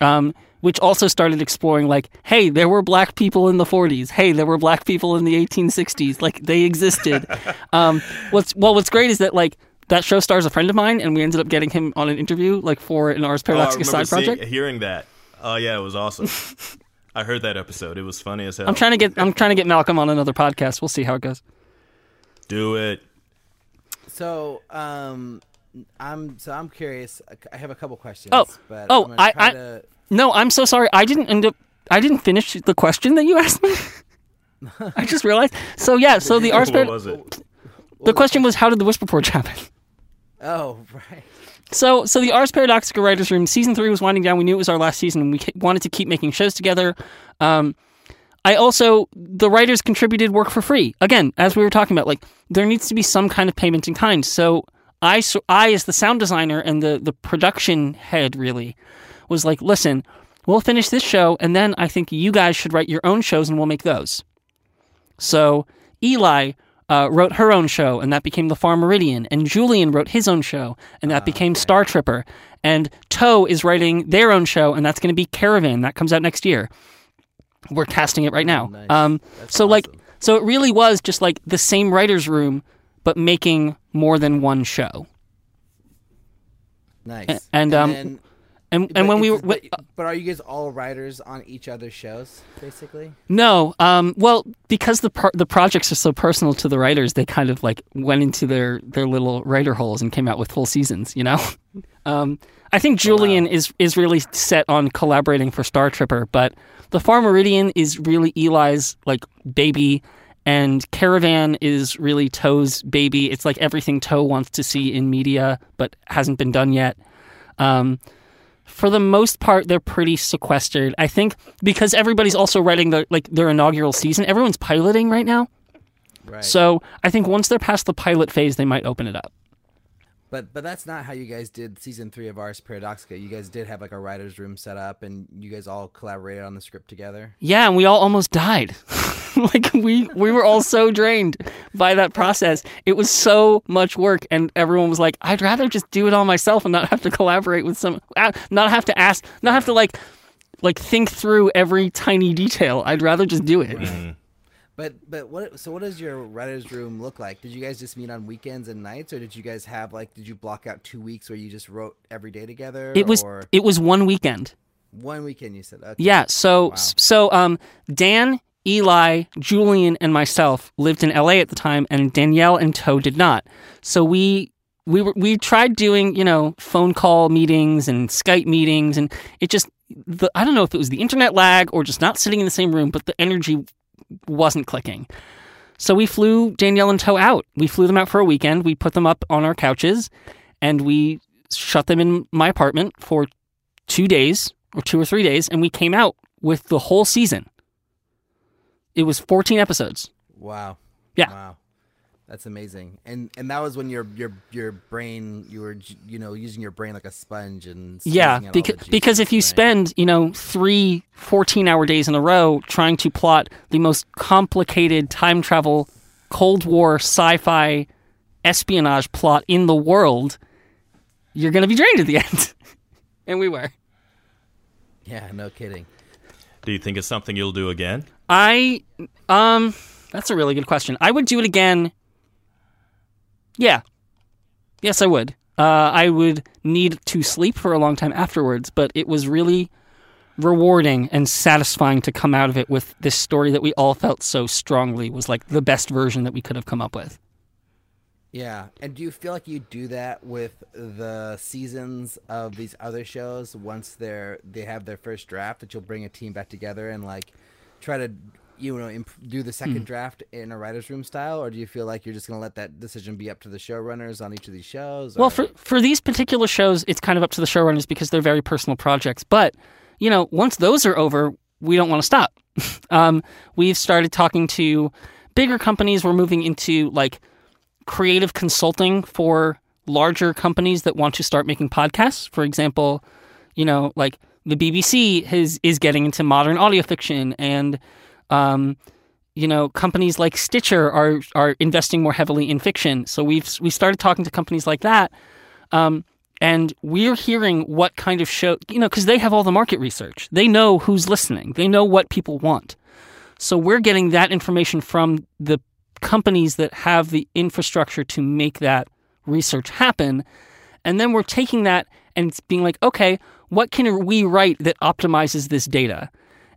C: um, which also started exploring like, hey, there were black people in the 40s. Hey, there were black people in the 1860s. Like they existed. um, what's well, what's great is that like that show stars a friend of mine, and we ended up getting him on an interview like for an Ars
A: Oh, I
C: Paradoxica
A: remember
C: side
A: seeing-
C: project.
A: hearing that. Oh yeah, it was awesome. I heard that episode. It was funny as hell.
C: I'm trying to get I'm trying to get Malcolm on another podcast. We'll see how it goes.
A: do it.
B: So, um, I'm so I'm curious. I have a couple questions.
C: Oh,
B: but
C: oh,
B: I'm gonna
C: I- I-
B: to-
C: No, I'm so sorry. I didn't end up I didn't finish the question that you asked me. I just realized. So yeah, so the Ars
A: what was it?
C: the question was how did the Whisper Forge happen?
B: Oh, right.
C: So, so the Ars Paradoxica Writers Room season three was winding down. We knew it was our last season, and we wanted to keep making shows together. Um, I also the writers contributed work for free. Again, as we were talking about, like there needs to be some kind of payment in kind. So I, so I as the sound designer and the the production head, really was like, listen, we'll finish this show, and then I think you guys should write your own shows, and we'll make those. So Eli uh, wrote her own show, and that became The Far Meridian. And Julian wrote his own show, and that became Star Tripper. And Tau is writing their own show, and that's going to be Caravan. That comes out next year. We're casting it right now.
B: nice.
C: Um, so like, so it really was just like the same writers' room, but making more than one show.
B: Nice.
C: and, um,
B: then-
C: And
B: but
C: and when we were
B: but, but are you guys all writers on each other's shows, basically?
C: No, um, well, because the the projects are so personal to the writers, they kind of like went into their their little writer holes and came out with full seasons. You know, um, I think Julian is is really set on collaborating for Star Tripper, but the Far Meridian is really Eli's like baby, and Caravan is really Tau's baby. It's like everything Tau wants to see in media, but hasn't been done yet. Um, for the most part, they're pretty sequestered. I think because everybody's also writing the like their inaugural season. Everyone's piloting right now,
B: Right.
C: so I think once they're past the pilot phase, they might open it up.
B: But but that's not how you guys did season three of Ars Paradoxica. You guys did have like a writers' room set up, and you guys all collaborated on the script together.
C: Yeah, and we all almost died. like we we were all so drained by that process. It was so much work, and everyone was like, "I'd rather just do it all myself and not have to collaborate with some, uh, not have to ask, not have to like." Like think through every tiny detail. I'd rather just do it.
B: But but what so what does your writers' room look like? Did you guys just meet on weekends and nights, or did you guys have like did you block out two weeks where you just wrote every day together?
C: It was
B: or
C: it was one weekend.
B: one weekend. You said okay.
C: Yeah. So
B: Wow.
C: so um Dan, Eli, Julian, and myself lived in LA at the time, and Danielle and Tau did not. So we we were we tried doing you know phone call meetings and Skype meetings, and it just the I don't know if it was the internet lag or just not sitting in the same room, but the energy wasn't clicking. So we flew Danielle and Tau out. We flew them out for a weekend. We put them up on our couches, and we shut them in my apartment for two days or two or three days, and we came out with the whole season. It was 14 episodes.
B: Wow.
C: Yeah.
B: Wow. That's amazing. And and that was when your your your brain you were you know using your brain like a sponge and
C: Yeah, because because if you
B: right?
C: spend, you know, three 14 hour days in a row trying to plot the most complicated time travel, Cold War sci fi espionage plot in the world, you're going to be drained at the end. and we were.
B: yeah, no kidding.
A: Do you think it's something you'll do again?
C: I, um, that's a really good question. I would do it again. Yeah. Yes, I would. Uh, I would need to sleep for a long time afterwards, but it was really rewarding and satisfying to come out of it with this story that we all felt so strongly was like the best version that we could have come up with.
B: Yeah, and do you feel like you do that with the seasons of these other shows once they're they have their first draft that you'll bring a team back together and like try to you know imp- do the second draft in a writers room style or do you feel like you're just going to let that decision be up to the showrunners on each of these shows
C: Well, for for these particular shows, it's kind of up to the showrunners because they're very personal projects. But you know, once those are over, we don't want to stop. um, we've started talking to bigger companies. We're moving into like creative consulting for larger companies that want to start making podcasts. For example, you know, like the BBC has is getting into modern audio fiction, and um, you know, companies like Stitcher are are investing more heavily in fiction. So we've we started talking to companies like that, um, and we're hearing what kind of show you know because they have all the market research. They know who's listening. They know what people want. So we're getting that information from the companies that have the infrastructure to make that research happen, and then we're taking that and it's being like, okay, what can we write that optimizes this data?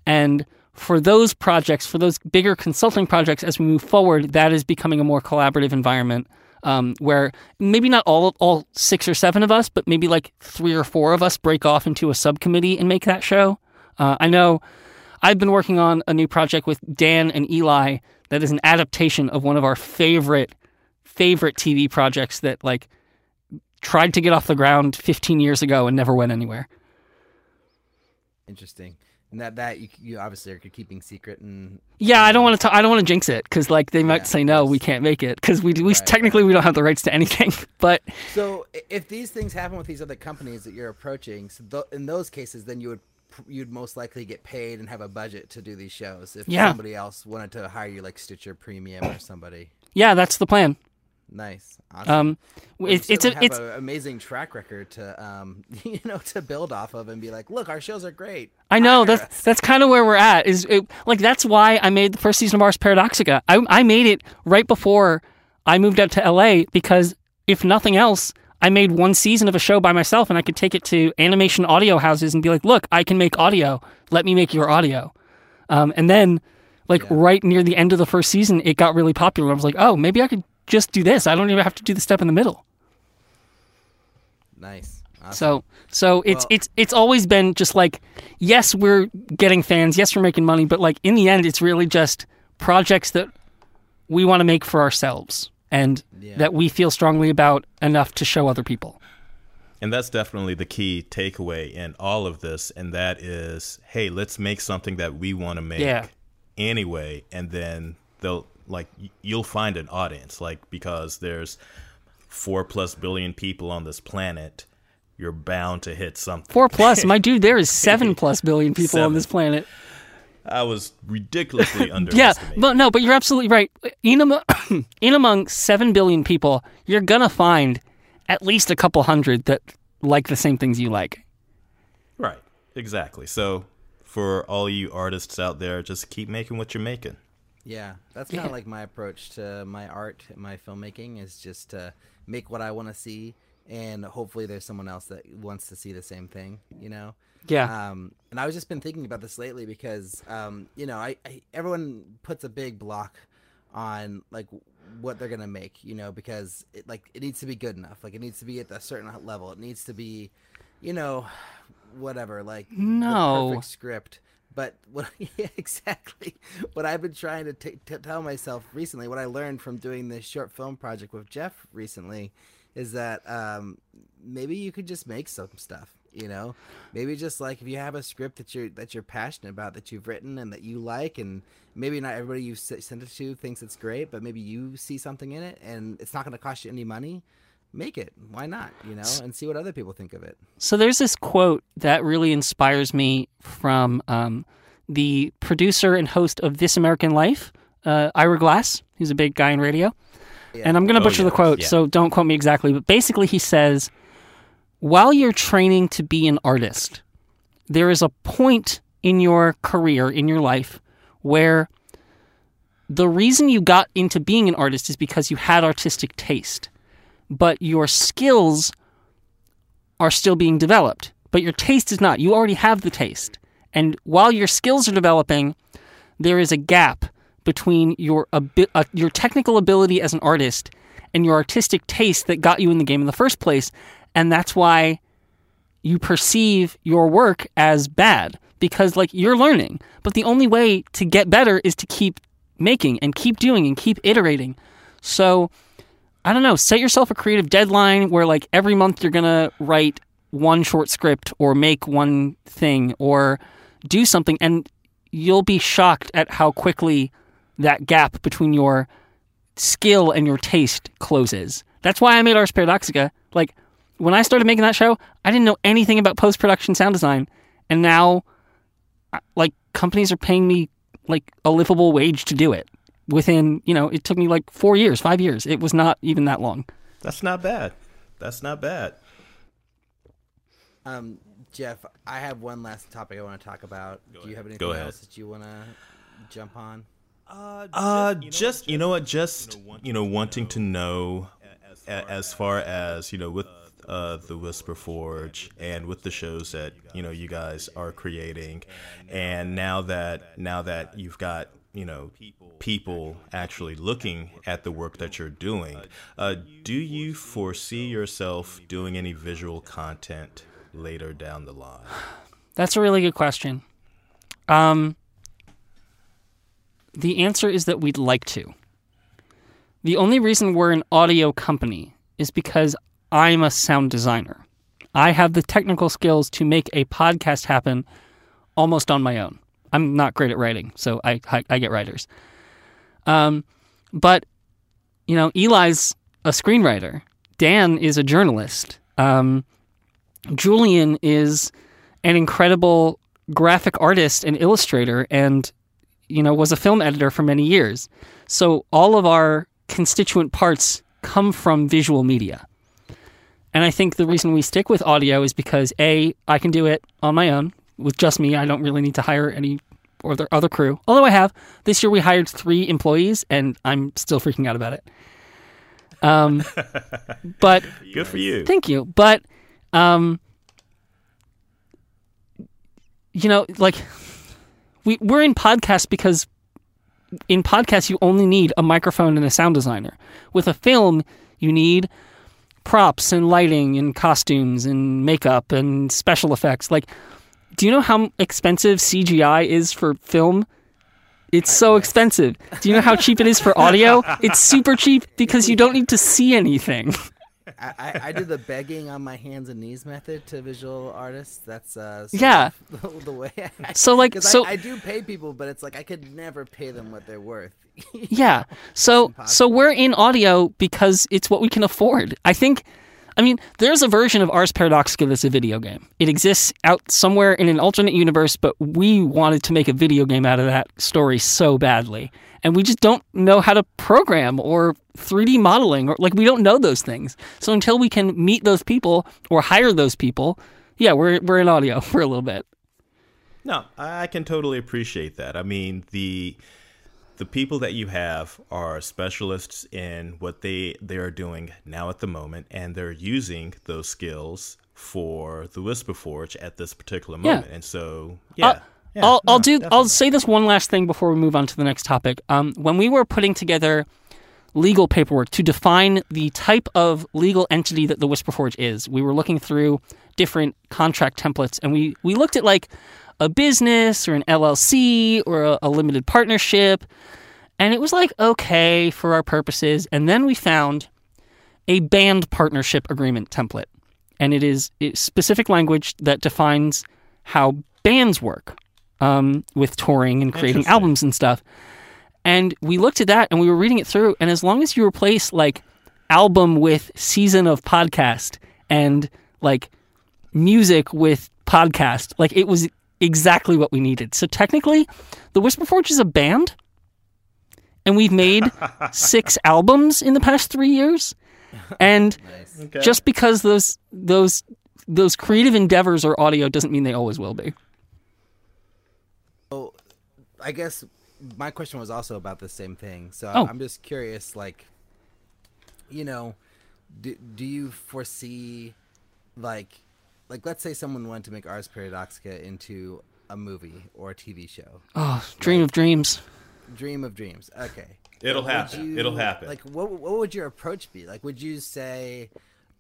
C: And for those projects, for those bigger consulting projects, as we move forward, that is becoming a more collaborative environment um, where maybe not all all six or seven of us, but maybe like three or four of us break off into a subcommittee and make that show. Uh, I know. I've been working on a new project with Dan and Eli that is an adaptation of one of our favorite favorite TV projects that like tried to get off the ground 15 years ago and never went anywhere.
B: Interesting. And that that you, you obviously are keeping secret and
C: Yeah, I don't want to. I don't want to jinx it because like they might
B: Yeah,
C: say no, we can't make it because we we
B: Right,
C: technically we don't have the rights to anything. But
B: So if these things happen with these other companies that you're approaching, so th- in those cases, then you would you'd most likely get paid and have a budget to do these shows. If
C: Yeah.
B: somebody else wanted to hire you, like Stitcher Premium or somebody,
C: yeah, that's the plan.
B: nice. Awesome.
C: Um,
B: Well, you
C: it's a,
B: have
C: it's
B: an amazing track record to um you know to build off of and be like, look, our shows are great.
C: I know
B: Hire
C: that's
B: us."
C: that's kind of where we're at. Is it, like that's why I made the first season of Ars Paradoxica. I I made it right before I moved out to LA because if nothing else, I made one season of a show by myself and I could take it to animation audio houses and be like, look, I can make audio. Let me make your audio. Um, and then, like right near the end of the first season, it got really popular. I was like, oh, maybe I could just do this. I don't even have to do the step in the middle.
B: Nice. Awesome.
C: So so it's
B: Well-
C: it's it's always been just like yes we're getting fans yes we're making money but like in the end it's really just projects that we want to make for ourselves and
B: Yeah.
C: that we feel strongly about enough to show other people.
A: And that's definitely the key takeaway in all of this. And that is, hey, let's make something that we want to make
C: Yeah.
A: anyway. And then they'll, like, you'll find an audience. Like, because there's four plus billion people on this planet, you're bound to hit something.
C: Four plus, my dude, there is seven plus billion people on this planet.
A: I was ridiculously
C: under.
A: Yeah,
C: but no, but you're absolutely right. In, am- in among seven billion people, you're gonna find at least a couple hundred that like the same things you like.
A: right. Exactly. So, for all you artists out there, just keep making what you're making.
B: Yeah, that's kind of like my approach to my art, my filmmaking is just to make what I want to see, and hopefully there's someone else that wants to see the same thing. You know.
C: Yeah.
B: Um, and I was just been thinking about this lately because, um, you know, I, I everyone puts a big block on like what they're gonna make, you know, because it like it needs to be good enough. Like it needs to be at a certain level. It needs to be, you know, whatever. Like
C: No.
B: perfect script. But what yeah, exactly what I've been trying to t- t- tell myself recently, what I learned from doing this short film project with Jeff recently, is that um, maybe you could just make some stuff. You know, maybe just like if you have a script that you're that you're passionate about, that you've written and that you like, and maybe not everybody you s- send it to thinks it's great, but maybe you see something in it, and it's not going to cost you any money. Make it. Why not? You know, and see what other people think of it.
C: So there's this quote that really inspires me from um, the producer and host of This American Life, uh, Ira Glass. He's a big guy in radio. And I'm going to
A: Oh,
C: butcher the quote,
A: yeah.
C: so don't quote me exactly. But basically, he says, while you're training to be an artist, there is a point in your career, in your life, where the reason you got into being an artist is because you had artistic taste, but your skills are still being developed, but your taste is not. You already have the taste. And while your skills are developing, there is a gap between your uh, your technical ability as an artist and your artistic taste that got you in the game in the first place, and that's why you perceive your work as bad because like you're learning, but the only way to get better is to keep making and keep doing and keep iterating. So, I don't know, set yourself a creative deadline where like every month you're going to write one short script or make one thing or do something and you'll be shocked at how quickly that gap between your skill and your taste closes. That's why I made Ars Paradoxica. Like when I started making that show, I didn't know anything about post-production sound design and now like companies are paying me like a livable wage to do it. Within, you know, it took me like 4 years, 5 years. It was not even that long.
A: That's not bad. That's not bad.
B: Um, Jeff, I have one last topic I want to talk about. Do you have anything
A: ahead.
B: else that you want to jump on?
A: Uh, just you know what, just you know, wanting to know a- as far as you know with uh, the Whisper Forge and with the shows that you know you guys are creating, and now that now that you've got you know people actually looking at the work that you're doing, uh, do you foresee yourself doing any visual content later down the line?
C: That's a really good question. Um, the answer is that we'd like to. The only reason we're an audio company is because I'm a sound designer. I have the technical skills to make a podcast happen almost on my own. I'm not great at writing, so I I, I get writers. Um, but you know, Eli's a screenwriter. Dan is a journalist. Um, Julian is an incredible graphic artist and illustrator, and you know was a film editor for many years. So all of our constituent parts come from visual media. And I think the reason we stick with audio is because A, I can do it on my own with just me. I don't really need to hire any or the other crew. Although I have. This year we hired three employees and I'm still freaking out about it. Um, but
A: Good for you.
C: Thank you. But um you know, like we we're in podcasts because in podcasts you only need a microphone and a sound designer. With a film, you need props and lighting and costumes and makeup and special effects. Like do you know how expensive CGI is for film? It's so expensive. Do you know how cheap it is for audio? It's super cheap because you don't need to see anything.
B: I, I, I do the begging on my hands and knees method to visual artists. That's uh,
C: Yeah.
B: of the, way. I,
C: So, like, so-
B: I, I do pay people, but it's like I could never pay them what they're worth.
C: Yeah. So so we're in audio because it's what we can afford. I think I mean, there's a version of Ars Paradoxica that's a video game. It exists out somewhere in an alternate universe, but we wanted to make a video game out of that story so badly. And we just don't know how to program or 3D modeling or like we don't know those things. So until we can meet those people or hire those people, yeah, we're we're in audio for a little bit.
A: No, I can totally appreciate that. I mean, the the people that you have are specialists in what they they are doing now at the moment, and they're using those skills for the Whisper Forge at this particular moment
C: Yeah.
A: moment. And so, yeah,
C: I'll,
A: yeah,
C: I'll,
A: no,
C: I'll do. I'll say this one last thing before we move on to the next topic. Um, when we were putting together legal paperwork to define the type of legal entity that the Whisper Forge is, we were looking through different contract templates, and we we looked at like a business or an LLC or a, a limited partnership, and it was like okay for our purposes. And then we found a band partnership agreement template, and it is specific language that defines how bands work um, with touring and creating albums and stuff. And we looked at that and we were reading it through, and as long as you replace like album with season of podcast and like music with podcast, like it was exactly what we needed. So technically, the Whisper Forge is a band, and we've made six albums in the past three years. And
B: Nice.
A: Okay.
C: just because those those those creative endeavors are audio doesn't mean they always will be.
B: So, I guess my question was also about the same thing. So
C: Oh.
B: I'm just curious, like, you know, do, do you foresee, like, like let's say someone wanted to make Ars Paradoxica into a movie or a TV show.
C: Oh, dream of dreams.
B: Dream of dreams. Okay.
A: It'll
B: Would
A: happen. It'll happen.
B: Like, what what would your approach be? Like, would you say,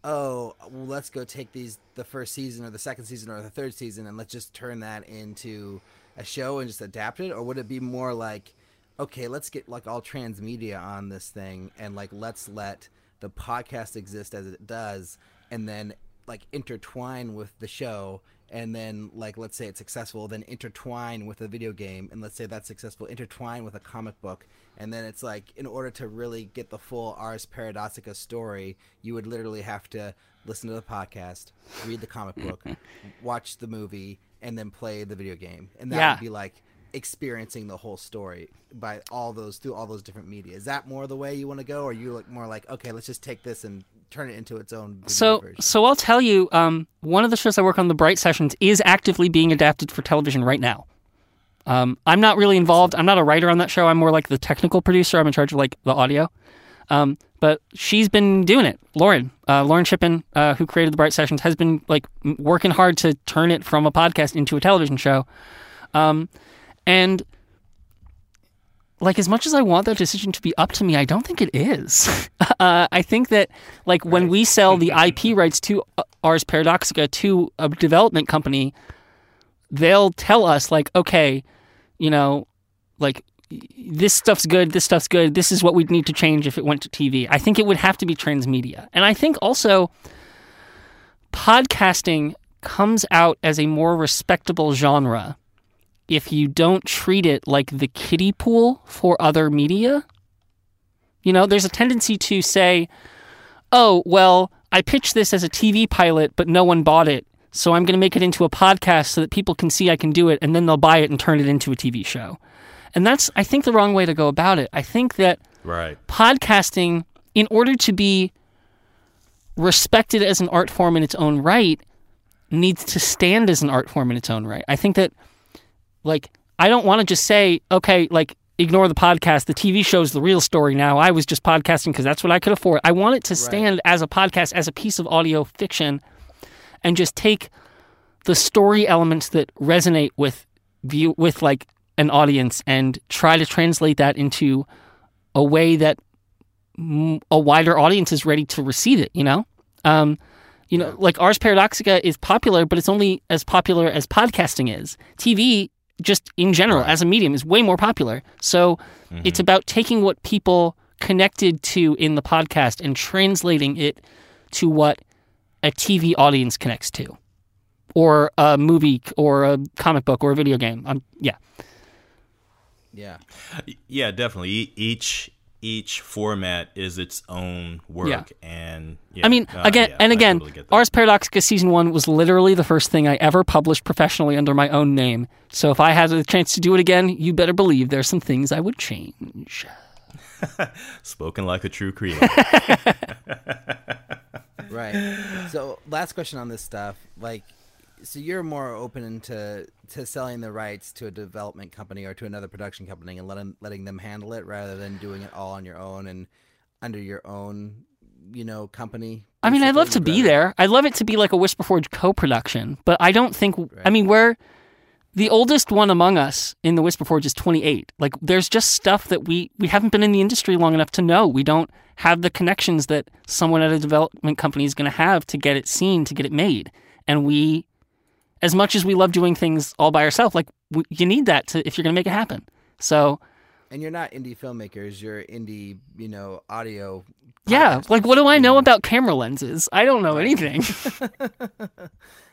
B: "Oh, well, let's go take these the first season or the second season or the third season and let's just turn that into a show and just adapt it," or would it be more like, "Okay, let's get like all transmedia on this thing and like let's let the podcast exist as it does, and then like intertwine with the show." And then, like, let's say it's successful, then intertwine with a video game, and let's say that's successful, intertwine with a comic book, and then it's like in order to really get the full Ars Paradoxica story, you would literally have to listen to the podcast, read the comic book, watch the movie, and then play the video game, and that
C: Yeah.
B: would be like experiencing the whole story by all those through all those different media. Is that more the way you want to go, or you look more like okay, let's just take this and turn it into its own
C: So,
B: version?
C: so I'll tell you, um, one of the shows I work on, The Bright Sessions, is actively being adapted for television right now. Um, I'm not really involved. I'm not a writer on that show. I'm more like the technical producer. I'm in charge of like the audio. Um, but she's been doing it. Lauren, uh, Lauren Shippen, uh, who created The Bright Sessions, has been like working hard to turn it from a podcast into a television show. Um, and like as much as I want that decision to be up to me, I don't think it is. uh, I think that like when we sell the IP rights to uh, Ars Paradoxica to a development company, they'll tell us like, okay, you know, like this stuff's good, this stuff's good, this is what we'd need to change if it went to TV. I think it would have to be transmedia. And I think also podcasting comes out as a more respectable genre if you don't treat it like the kiddie pool for other media. You know, there's a tendency to say, oh, well, I pitched this as a TV pilot, but no one bought it. So I'm going to make it into a podcast so that people can see I can do it, and then they'll buy it and turn it into a TV show. And that's, I think, the wrong way to go about it. I think that
A: Right.
C: podcasting, in order to be respected as an art form in its own right, needs to stand as an art form in its own right. I think that, like, I don't want to just say, okay, like, ignore the podcast. The TV show's the real story now. I was just podcasting because that's what I could afford. I want it to stand as a podcast, as a piece of audio fiction, and just take the story elements that resonate with view with like an audience and try to translate that into a way that m- a wider audience is ready to receive it. You know, um, you know, like Ars Paradoxica is popular, but it's only as popular as podcasting is. TV, just in general, as a medium, is way more popular. So it's about taking what people connected to in the podcast and translating it to what a TV audience connects to, or a movie, or a comic book, or a video game. Um, yeah.
B: Yeah.
A: Yeah, definitely. E- Each each format is its own work,
C: Yeah.
A: and yeah,
C: I mean,
A: uh,
C: again
A: yeah,
C: and again,
A: totally.
C: Ars Paradoxica season one was literally the first thing I ever published professionally under my own name. So if I had the chance to do it again, you better believe there's some things I would change.
A: spoken like a true creator.
B: Right. So, last question on this stuff, like, so you're more open to to selling the rights to a development company or to another production company and letting letting them handle it rather than doing it all on your own and under your own, you know, company.
C: I mean, I'd love to be there. I'd love it to be like a Whisperforge co-production, but I don't think. I mean, we're the oldest one among us in the Whisperforge is 28. Like, there's just stuff that we we haven't been in the industry long enough to know. We don't have the connections that someone at a development company is going to have to get it seen, to get it made. And we, as much as we love doing things all by ourselves, like we, you need that to if you're going to make it happen. So
B: And you're not indie filmmakers. You're indie, you know, audio.
C: yeah, like what do I know about camera lenses? I don't know anything.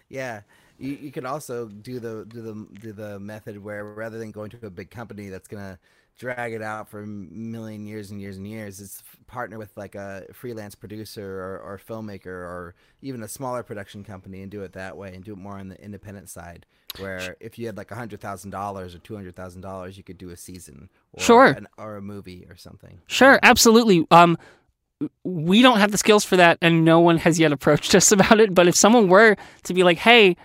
B: Yeah, you, you could also do the do the do the method where rather than going to a big company that's gonna drag it out for a million years and years and years, it's partner with like a freelance producer or, or filmmaker or even a smaller production company and do it that way and do it more on the independent side. Where if you had like a hundred thousand dollars or two hundred thousand dollars, you could do a season or
C: Sure.
B: an, or a movie or something.
C: Sure, absolutely. Um, we don't have the skills for that, and no one has yet approached us about it. But if someone were to be like, "Hey,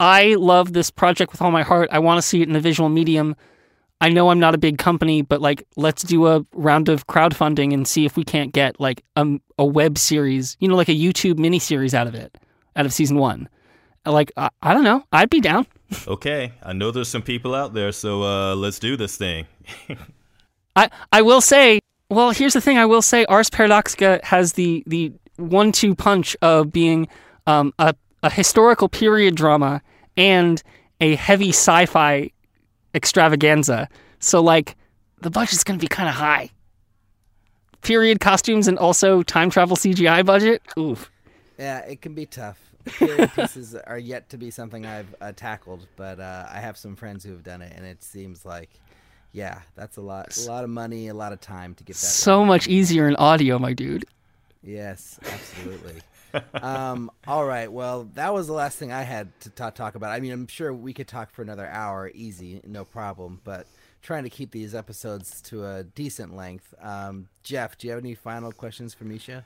C: I love this project with all my heart. I want to see it in a visual medium. I know I'm not a big company, but like, let's do a round of crowdfunding and see if we can't get like a, a web series, you know, like a YouTube miniseries out of it, out of season one." Like, I, I don't know. I'd be down.
A: okay, I know there's some people out there, so uh, let's do this thing.
C: I, I will say, well, here's the thing. I will say, Ars Paradoxica has the the one two punch of being um, a a historical period drama and a heavy sci-fi extravaganza. So like, the budget's gonna be kind of high. Period costumes and also time travel CGI budget. Oof.
B: Yeah, it can be tough. Period pieces are yet to be something I've uh, tackled, but uh, I have some friends who have done it, and it seems like, yeah, that's a lot, a lot of money, a lot of time to get that.
C: So much easier in audio, my dude.
B: Yes, absolutely. Um, all right. Well, that was the last thing I had to ta- talk about. I mean, I'm sure we could talk for another hour, easy, no problem. But trying to keep these episodes to a decent length. Um, Jeff, do you have any final questions for Mischa?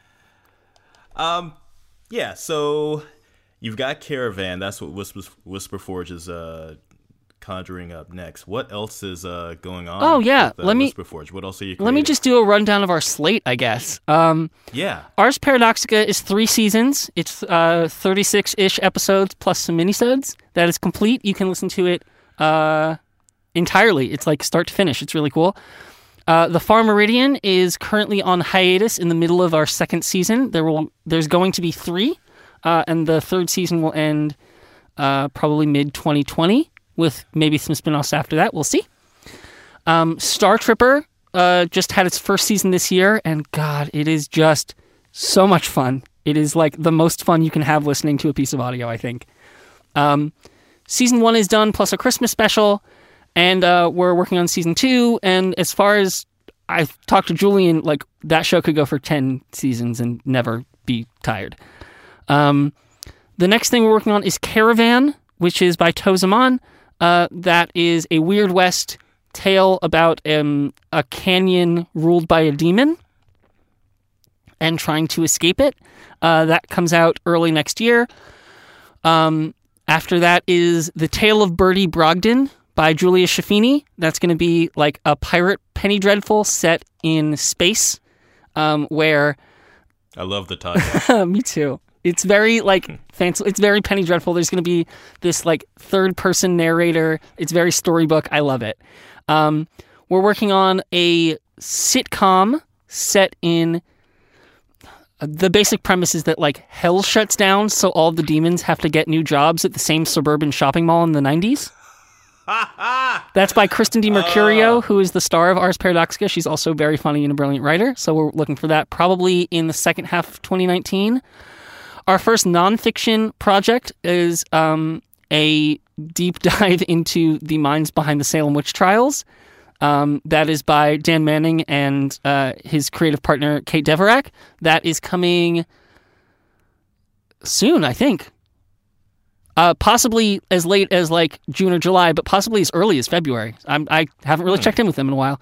A: Um, yeah. So you've got Caravan. That's what Whisper Whisper Forge is uh, conjuring up next. What else is uh, going on?
C: Oh, yeah.
A: with, uh,
C: Let me-
A: Forge. What else are you?
C: Let me just do a rundown of our slate, I guess. Um,
A: Yeah.
C: Ars Paradoxica is three seasons. It's uh, 36-ish episodes plus some minisodes. That is complete. You can listen to it uh, entirely. It's like start to finish. It's really cool. Uh, the Far Meridian is currently on hiatus in the middle of our second season. There will there's going to be three, uh, and the third season will end uh, probably mid 2020 with maybe some spin-offs after that. We'll see. Um, Star Tripper uh, just had its first season this year, and God, it is just so much fun. It is like the most fun you can have listening to a piece of audio, I think. Um, season one is done, plus a Christmas special, and uh, we're working on season two. And as far as I've talked to Julian, like that show could go for 10 seasons and never be tired. Um, the next thing we're working on is Caravan, which is by Tau Zaman. Uh, that is a Weird West tale about um, a canyon ruled by a demon and trying to escape it. Uh, that comes out early next year. Um, after that is The Tale of Bertie Brogden by Julia Schifini. That's going to be like a pirate Penny Dreadful set in space, um, where
A: I love the title.
C: me too. It's very like fancy. It's very Penny Dreadful. There's going to be this like third person narrator. It's very storybook. I love it. Um, we're working on a sitcom set in. The basic premise is that like hell shuts down, so all the demons have to get new jobs at the same suburban shopping mall in the '90s. That's by Kristen DiMercurio, who is the star of Ars Paradoxica. She's also very funny and a brilliant writer. So we're looking for that probably in the second half of 2019. Our first nonfiction project is um, a deep dive into the minds behind the Salem witch trials. Um, that is by Dan Manning and uh, his creative partner Kate Deverak. That is coming soon, I think. Uh, possibly as late as like June or July, but possibly as early as February. I'm, I haven't really checked in with them in a while.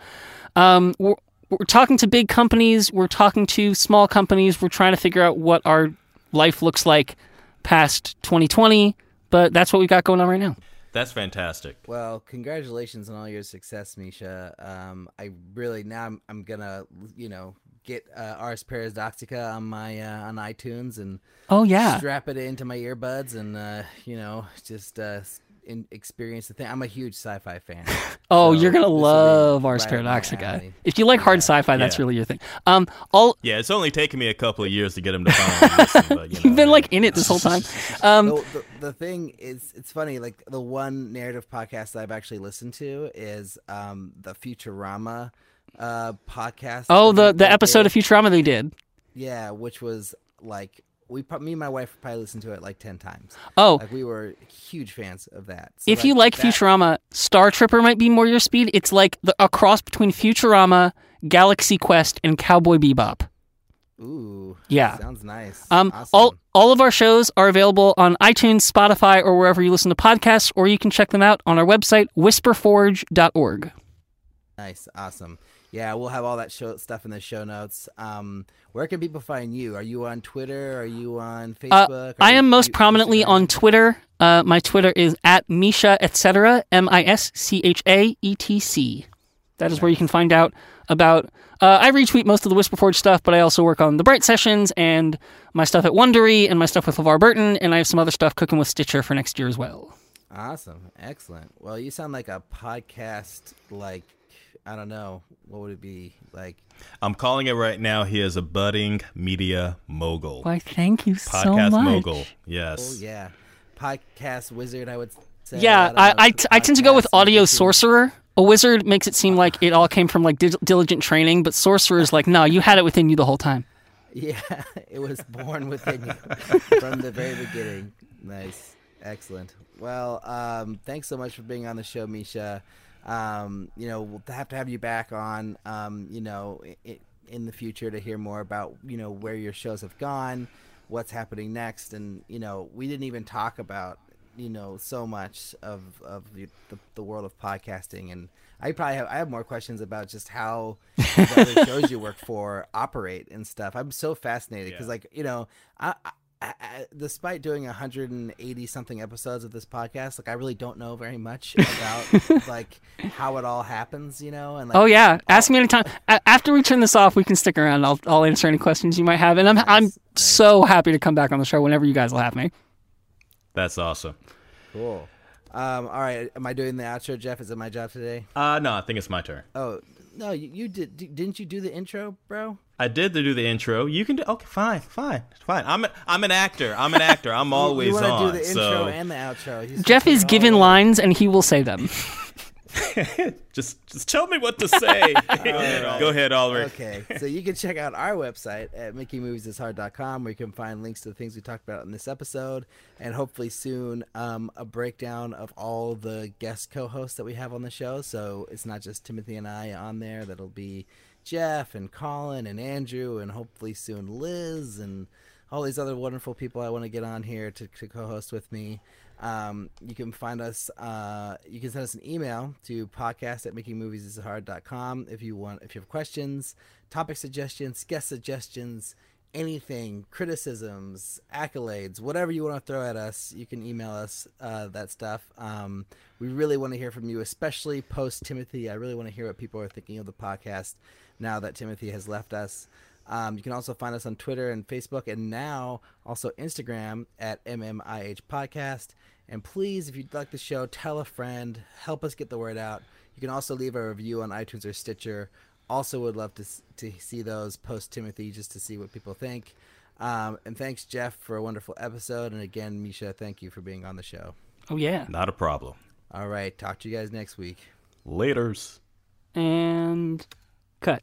C: Um, we're, we're talking to big companies. We're talking to small companies. We're trying to figure out what our life looks like past 2020. But that's what we got going on right now.
A: That's fantastic.
B: Well, congratulations on all your success, Mischa. Um, I really now I'm, I'm gonna you know get uh, Ars Paradoxica on my uh, on iTunes and
C: Oh yeah,
B: strap it into my earbuds and uh, you know just uh, in, experience the thing. I'm a huge sci-fi fan.
C: Oh,
B: so
C: you're gonna
B: this will be
C: love Ars
B: right up
C: Paradoxica. If you like hard sci-fi, that's really your thing. Um, all
A: Yeah, it's only taken me a couple of years to get him to finally listen, but you know,
C: you've been like in it this whole time. Um,
B: the, the, the thing is, it's funny. Like the one narrative podcast that I've actually listened to is um, the Futurama uh, podcast.
C: oh, the the episode
B: did.
C: of Futurama they did.
B: yeah, which was like we me and my wife probably listened to it like ten times.
C: Oh,
B: Like we were huge fans of that. So,
C: if you like
B: that-
C: Futurama, Star Tripper might be more your speed. It's like the, a cross between Futurama, Galaxy Quest, and Cowboy Bebop.
B: ooh,
C: Yeah.
B: sounds nice.
C: Um,
B: awesome.
C: all all of our shows are available on iTunes, Spotify, or wherever you listen to podcasts, or you can check them out on our website, whisperforge.org.
B: Nice, awesome. Yeah, we'll have all that show stuff in the show notes. Um, where can people find you? Are you on Twitter? Are you on
C: Uh,
B: Facebook?
C: I am most prominently
B: Instagram?
C: on Twitter. Uh, my Twitter is at Mischa etc. M I S C H A E T C. That is where you can find out about. Uh, I retweet most of the Whisperforge stuff, but I also work on the Bright sessions and my stuff at Wondery and my stuff with LeVar Burton, and I have some other stuff cooking with Stitcher for next year as well.
B: Awesome, excellent. Well, you sound like a podcast. Like I don't know, what would it be like?
A: I'm calling it right now. He is a budding media mogul,
C: Why, thank you so much.
A: podcast
C: much.
A: mogul.
B: Oh
A: Yes.
B: yeah, podcast wizard. I would say.
C: Yeah,
B: don't
C: I, I,
B: it's
C: t-
B: a
C: I tend to go with audio
B: YouTube.
C: sorcerer. A wizard makes it seem like it all came from like dil- diligent training, but sorcerer is like, no, you had it within you the whole time.
B: Yeah, it was born within you from the very beginning. Nice, excellent. Well, um, thanks so much for being on the show, Mischa. Um, you know, we'll have to have you back on. Um, you know, i in the future to hear more about you know where your shows have gone, what's happening next, and you know, we didn't even talk about you know so much of of the, the, the world of podcasting and I probably have I have more questions about just how the other shows you work for operate and stuff. I'm so fascinated because
A: Yeah.
B: like you know I, I, I despite doing 180 something episodes of this podcast like I really don't know very much about like how it all happens you know and like
C: Oh yeah, ask me anytime. A- after we turn this off, we can stick around. I'll I'll answer any questions you might have, and I'm I'm
B: Nice, nice.
C: so happy to come back on the show whenever you guys will have me.
A: That's awesome.
B: cool. Um, all right, am I doing the outro, Jeff? Is it my job today?
A: Uh, no, I think it's my turn.
B: Oh no, you, you did. Didn't you do the intro, bro?
A: I did to do the intro. You can do. Okay, fine, fine, fine. I'm a, I'm an actor. I'm an actor. I'm always
B: you want to
A: on.
B: do the
A: so
B: intro and the outro. He's
C: Jeff is
B: it
C: given
B: away.
C: lines, and he will say them.
A: just just tell me what to say. Go ahead, Oliver.
B: Okay, so you can check out our website at makingmoviesishard.com where you can find links to the things we talked about in this episode and hopefully soon um, a breakdown of all the guest co-hosts that we have on the show. So it's not just Timothy and I on there. That'll be Jeff and Colin and Andrew and hopefully soon Liz and all these other wonderful people I want to get on here to, to co-host with me. Um, you can find us. Uh, you can send us an email to podcast at makingmoviesishard.com if you want. If you have questions, topic suggestions, guest suggestions, anything, criticisms, accolades, whatever you want to throw at us, you can email us uh, that stuff. Um, we really want to hear from you, especially post Timothy. I really want to hear what people are thinking of the podcast now that Timothy has left us. Um, you can also find us on Twitter and Facebook, and now also Instagram at MMIH Podcast. And please, if you'd like the show, tell a friend, help us get the word out. You can also leave a review on iTunes or Stitcher. Also, would love to to see those post Timothy just to see what people think. Um, and thanks, Jeff, for a wonderful episode. And again, Mischa, thank you for being on the show.
C: Oh yeah,
A: not a problem.
B: All right, talk to you guys next week.
A: Later's.
C: And cut.